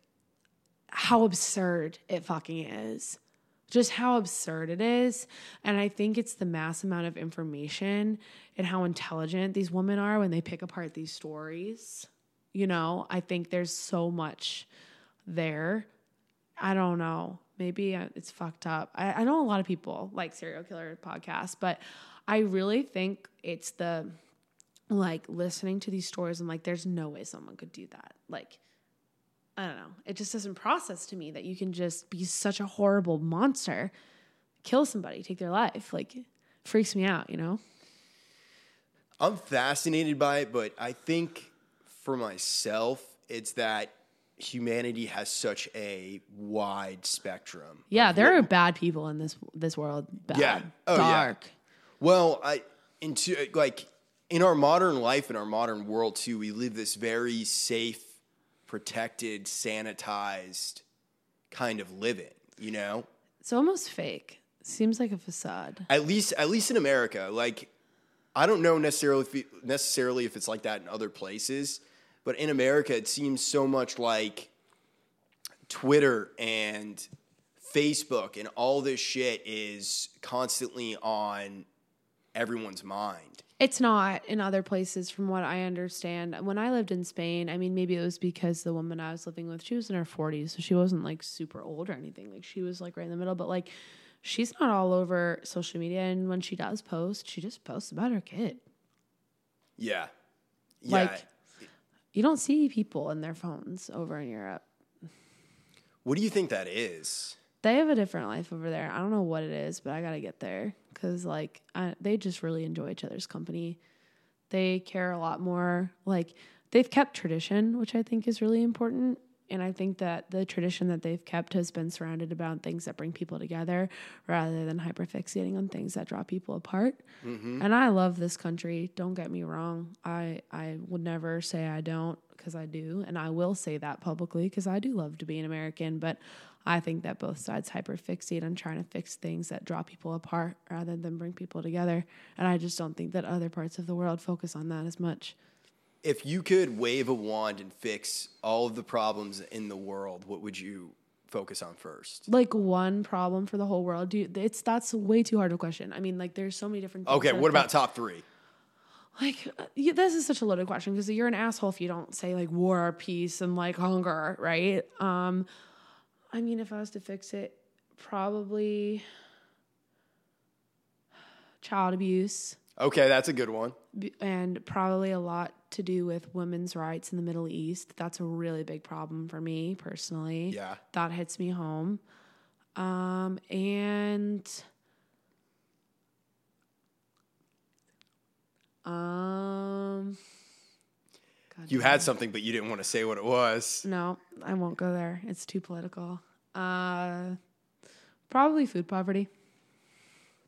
How absurd it fucking is. Just how absurd it is. And I think it's the mass amount of information and how intelligent these women are when they pick apart these stories. You know, I think there's so much there. I don't know. Maybe uh, it's fucked up. I, I know a lot of people like serial killer podcasts, but I really think it's the like listening to these stories and like, there's no way someone could do that. Like, I don't know. It just doesn't process to me that you can just be such a horrible monster, kill somebody, take their life. Like, freaks me out, you know? I'm fascinated by it, but I think for myself, it's that humanity has such a wide spectrum. Yeah, there are bad people in this this world. Bad, Yeah. Oh, yeah. dark. Well, I into like in our modern life in our modern world too, we live this very safe, protected, sanitized kind of living, you know? It's almost fake. Seems like a facade. At least at least in America. Like I don't know necessarily if, necessarily if it's like that in other places, but in America it seems so much like Twitter and Facebook and all this shit is constantly on everyone's mind. It's not in other places, from what I understand. When I lived in Spain, I mean, maybe it was because the woman I was living with, she was in her 40s, so she wasn't like super old or anything. Like, she was like right in the middle, but like, she's not all over social media. And when she does post, she just posts about her kid. Yeah. Yeah. Like, you don't see people in their phones over in Europe. what do you think that is? They have a different life over there. I don't know what it is, but I gotta get there because like I, they just really enjoy each other's company. They care a lot more. Like they've kept tradition, which I think is really important. And I think that the tradition that they've kept has been surrounded about things that bring people together rather than hyperfixating on things that draw people apart. Mm-hmm. And I love this country. Don't get me wrong. I, I would never say I don't because I do. And I will say that publicly because I do love to be an American. But I think that both sides hyperfixate on trying to fix things that draw people apart rather than bring people together. And I just don't think that other parts of the world focus on that as much. If you could wave a wand and fix all of the problems in the world, what would you focus on first? Like one problem for the whole world, do you, it's that's way too hard a question. I mean, like there's so many different. things Okay, what about top three? like uh, this is such a loaded question because you're an asshole if you don't say like war, peace, and like hunger, right? Um, I mean, if I was to fix it, probably child abuse. Okay, that's a good one. and probably a lot to do with women's rights in the Middle East. That's a really big problem for me personally. Yeah. That hits me home. Um, and um You had something, but you didn't want to say what it was. no, I won't go there. It's too political. Uh probably food poverty.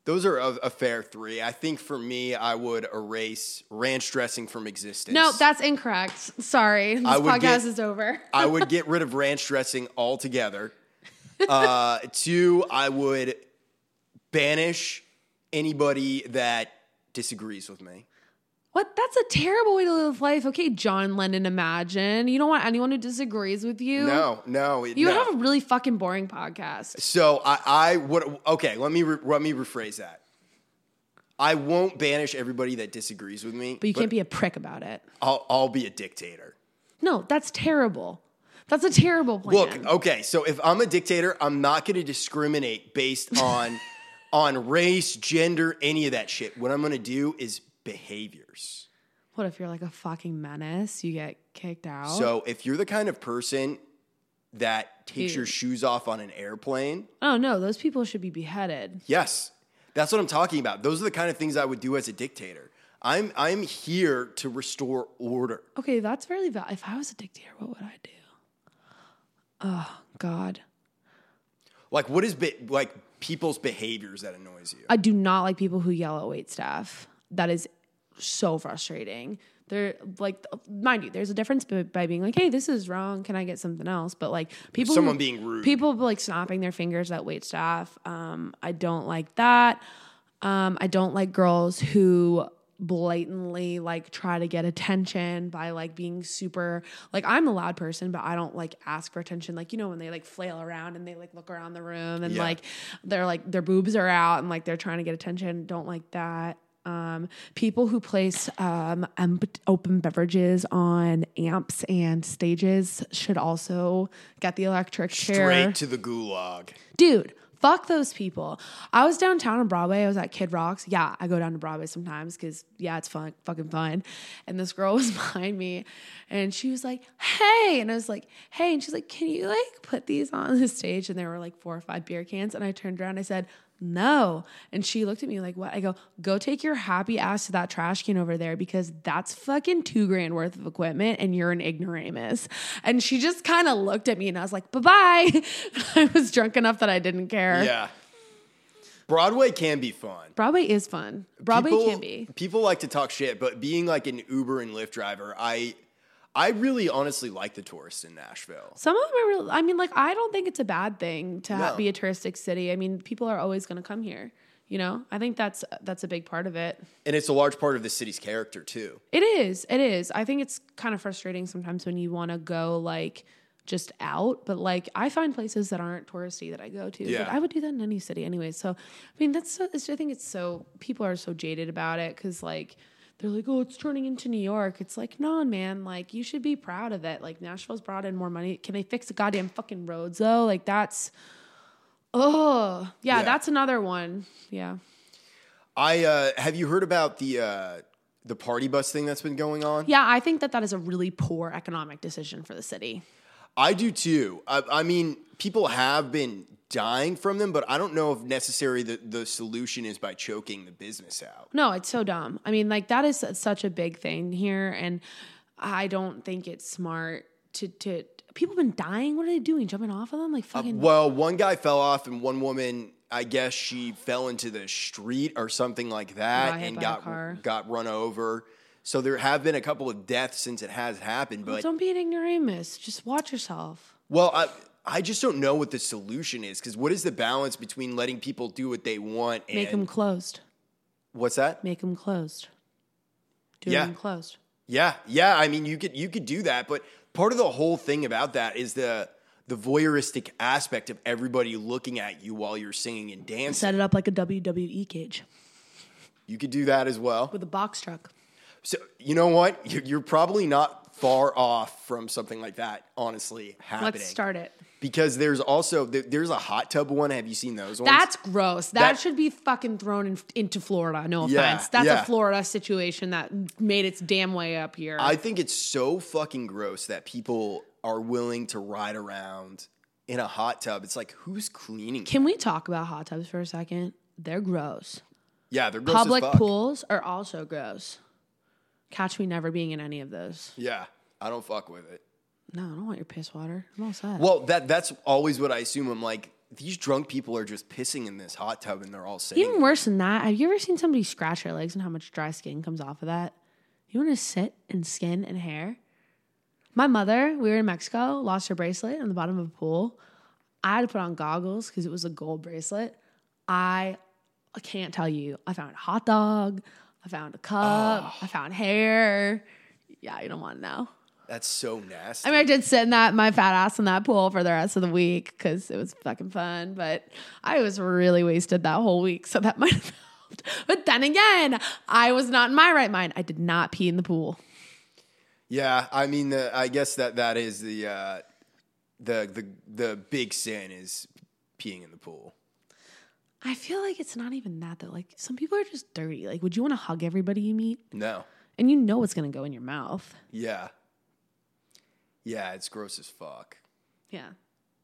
Those are a, a fair three. I think for me, I would erase ranch dressing from existence. No, that's incorrect. Sorry. This podcast get- is over. I [laughs] would get rid of ranch dressing altogether. [laughs] Uh, two, I would banish anybody that disagrees with me. What? That's a terrible way to live life. Okay, John Lennon, imagine. You don't want anyone who disagrees with you. No, no, You no. have a really fucking boring podcast. So I, I would. Okay, let me re, let me rephrase that. I won't banish everybody that disagrees with me, But you can't be a prick about it. I'll, I'll be a dictator. No, that's terrible. That's a terrible plan. Look, okay, so if I'm a dictator, I'm not going to discriminate based on [laughs] on race, gender, any of that shit. What I'm going to do is behaviors. what if you're like a fucking menace? You get kicked out. So if you're the kind of person that takes your shoes off on an airplane, oh no, those people should be beheaded. yes, that's what I'm talking about. Those are the kind of things I would do as a dictator. I'm I'm here to restore order. Okay, that's really valid. If I was a dictator, what would I do? Oh God, Like what is be- like people's behaviors that annoys you? I do not like people who yell at wait staff. That is so frustrating. They're like, mind you, there's a difference by, by being like, "Hey, this is wrong. Can I get something else?" But like people, Someone who- being rude. people like snapping their fingers at wait staff. Um, I don't like that. Um, I don't like girls who blatantly like try to get attention by like being super like I'm a loud person but I don't like ask for attention like you know when they like flail around and they like look around the room and Yeah. like they're like their boobs are out and like they're trying to get attention don't like that um, people who place um, open beverages on amps and stages should also get the electric chair. Straight to the gulag. dude fuck those people. I was downtown on broadway. I was at Kid Rock's. Yeah i go down to broadway sometimes because yeah it's fun fucking fun. And this girl [laughs] was behind me and she was like hey and i was like hey and she's like can you like put these on the stage? And there were like four or five beer cans and i turned around and i said no. And she looked at me like what? I go go take your happy ass to that trash can over there because that's fucking two grand worth of equipment and you're an ignoramus. And she just kind of looked at me and i was like bye-bye. [laughs] I was drunk enough that i didn't care. Yeah. Broadway can be fun. broadway is fun. Broadway people, can be. People like to talk shit, but being like an Uber and Lyft driver, I I really honestly like the tourists in Nashville. some of them are real i mean like i don't think it's a bad thing to No. be a touristic city i mean people are always going to come here you know i think that's that's a big part of it And it's a large part of the city's character too. It is. It is. I think it's kind of frustrating sometimes when you want to go like just out, but like I find places that aren't touristy that I go to. Yeah. But I would do that in any city anyway. So I mean, that's so, it's, I think it's so people are so jaded about it because like they're like, oh, it's turning into New York. It's like, no, man. Like you should be proud of it. Like Nashville's brought in more money. Can they fix the goddamn fucking roads though? Like that's. Oh yeah, Yeah. that's another one. Yeah. I uh, have you heard about the uh, the party bus thing that's been going on? Yeah, I think that that is a really poor economic decision for the city. I do too. I, I mean, people have been dying from them, but I don't know if necessarily the, the solution is by choking the business out. No, it's so dumb. I mean, like that is such a big thing here, and I don't think it's smart to to. People have been dying. What are they doing? Jumping off of them like uh, fucking. Well, one guy fell off, and one woman, I guess she fell into the street or something like that, and got got run over. So there have been a couple of deaths since it has happened, but don't be an ignoramus. Just watch yourself. well, I I just don't know what the solution is because what is the balance between letting people do what they want and Make them closed. what's that? Make them closed. Do Yeah. them closed. Yeah, yeah. I mean, you could you could do that, but part of the whole thing about that is the the voyeuristic aspect of everybody looking at you while you're singing and dancing. Set it up like a WWE cage You could do that as well. with a box truck. So you know what? You're, you're probably not far off from something like that. Honestly, happening. Let's start it. Because there's also there's a hot tub one. Have you seen those ones? That's gross. That, That- should be fucking thrown in, into Florida. No Yeah, offense. That's yeah. a Florida situation that made its damn way up here. I think it's so fucking gross that people are willing to ride around in a hot tub. It's like who's cleaning? Can we talk about hot tubs for a second? They're gross. yeah, they're gross Public as fuck. pools are also gross. Catch me never being in any of those. Yeah, I don't fuck with it. No, I don't want your piss water. I'm all set. Well, that that's always what I assume. I'm like, these drunk people are just pissing in this hot tub and they're all sitting. Even worse than that, have you ever seen somebody scratch their legs and how much dry skin comes off of that? You want to sit in skin and hair? My mother, we were in Mexico, lost her bracelet on the bottom of a pool. I had to put on goggles because it was a gold bracelet. I, I can't tell you. I found a hot dog. I found a cup. Oh. I found hair. Yeah, you don't want to know. That's so nasty. I mean, I did sit in that my fat ass in that pool for the rest of the week because it was fucking fun. But I was really wasted that whole week, so that [laughs] might have helped. But then again, I was not in my right mind. I did not pee in the pool. yeah, I mean, the, I guess that that is the uh, the the the big sin is peeing in the pool. I feel like it's not even that though. Like some people are just dirty. Like, would you want to hug everybody you meet? No. And you know it's gonna go in your mouth. Yeah. Yeah, it's gross as fuck. Yeah,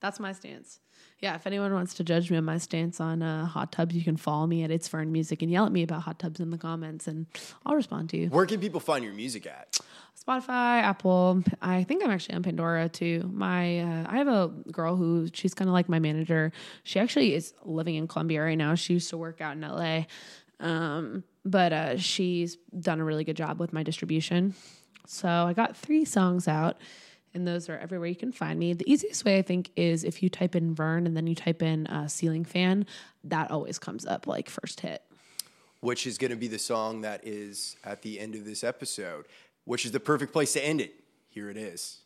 that's my stance. Yeah, if anyone wants to judge me on my stance on uh, hot tubs, you can follow me at It's Vern Music and yell at me about hot tubs in the comments, and I'll respond to you. Where can people find your music at? Spotify, Apple. I think I'm actually on Pandora too. My uh, I have a girl who she's kind of like my manager. She actually is living in Columbia right now. She used to work out in LA, um, but uh, she's done a really good job with my distribution. So I got three songs out, and those are everywhere you can find me. The easiest way I think is if you type in Vern and then you type in uh, ceiling fan. That always comes up like first hit. Which is going to be the song that is at the end of this episode, which is the perfect place to end it. Here it is.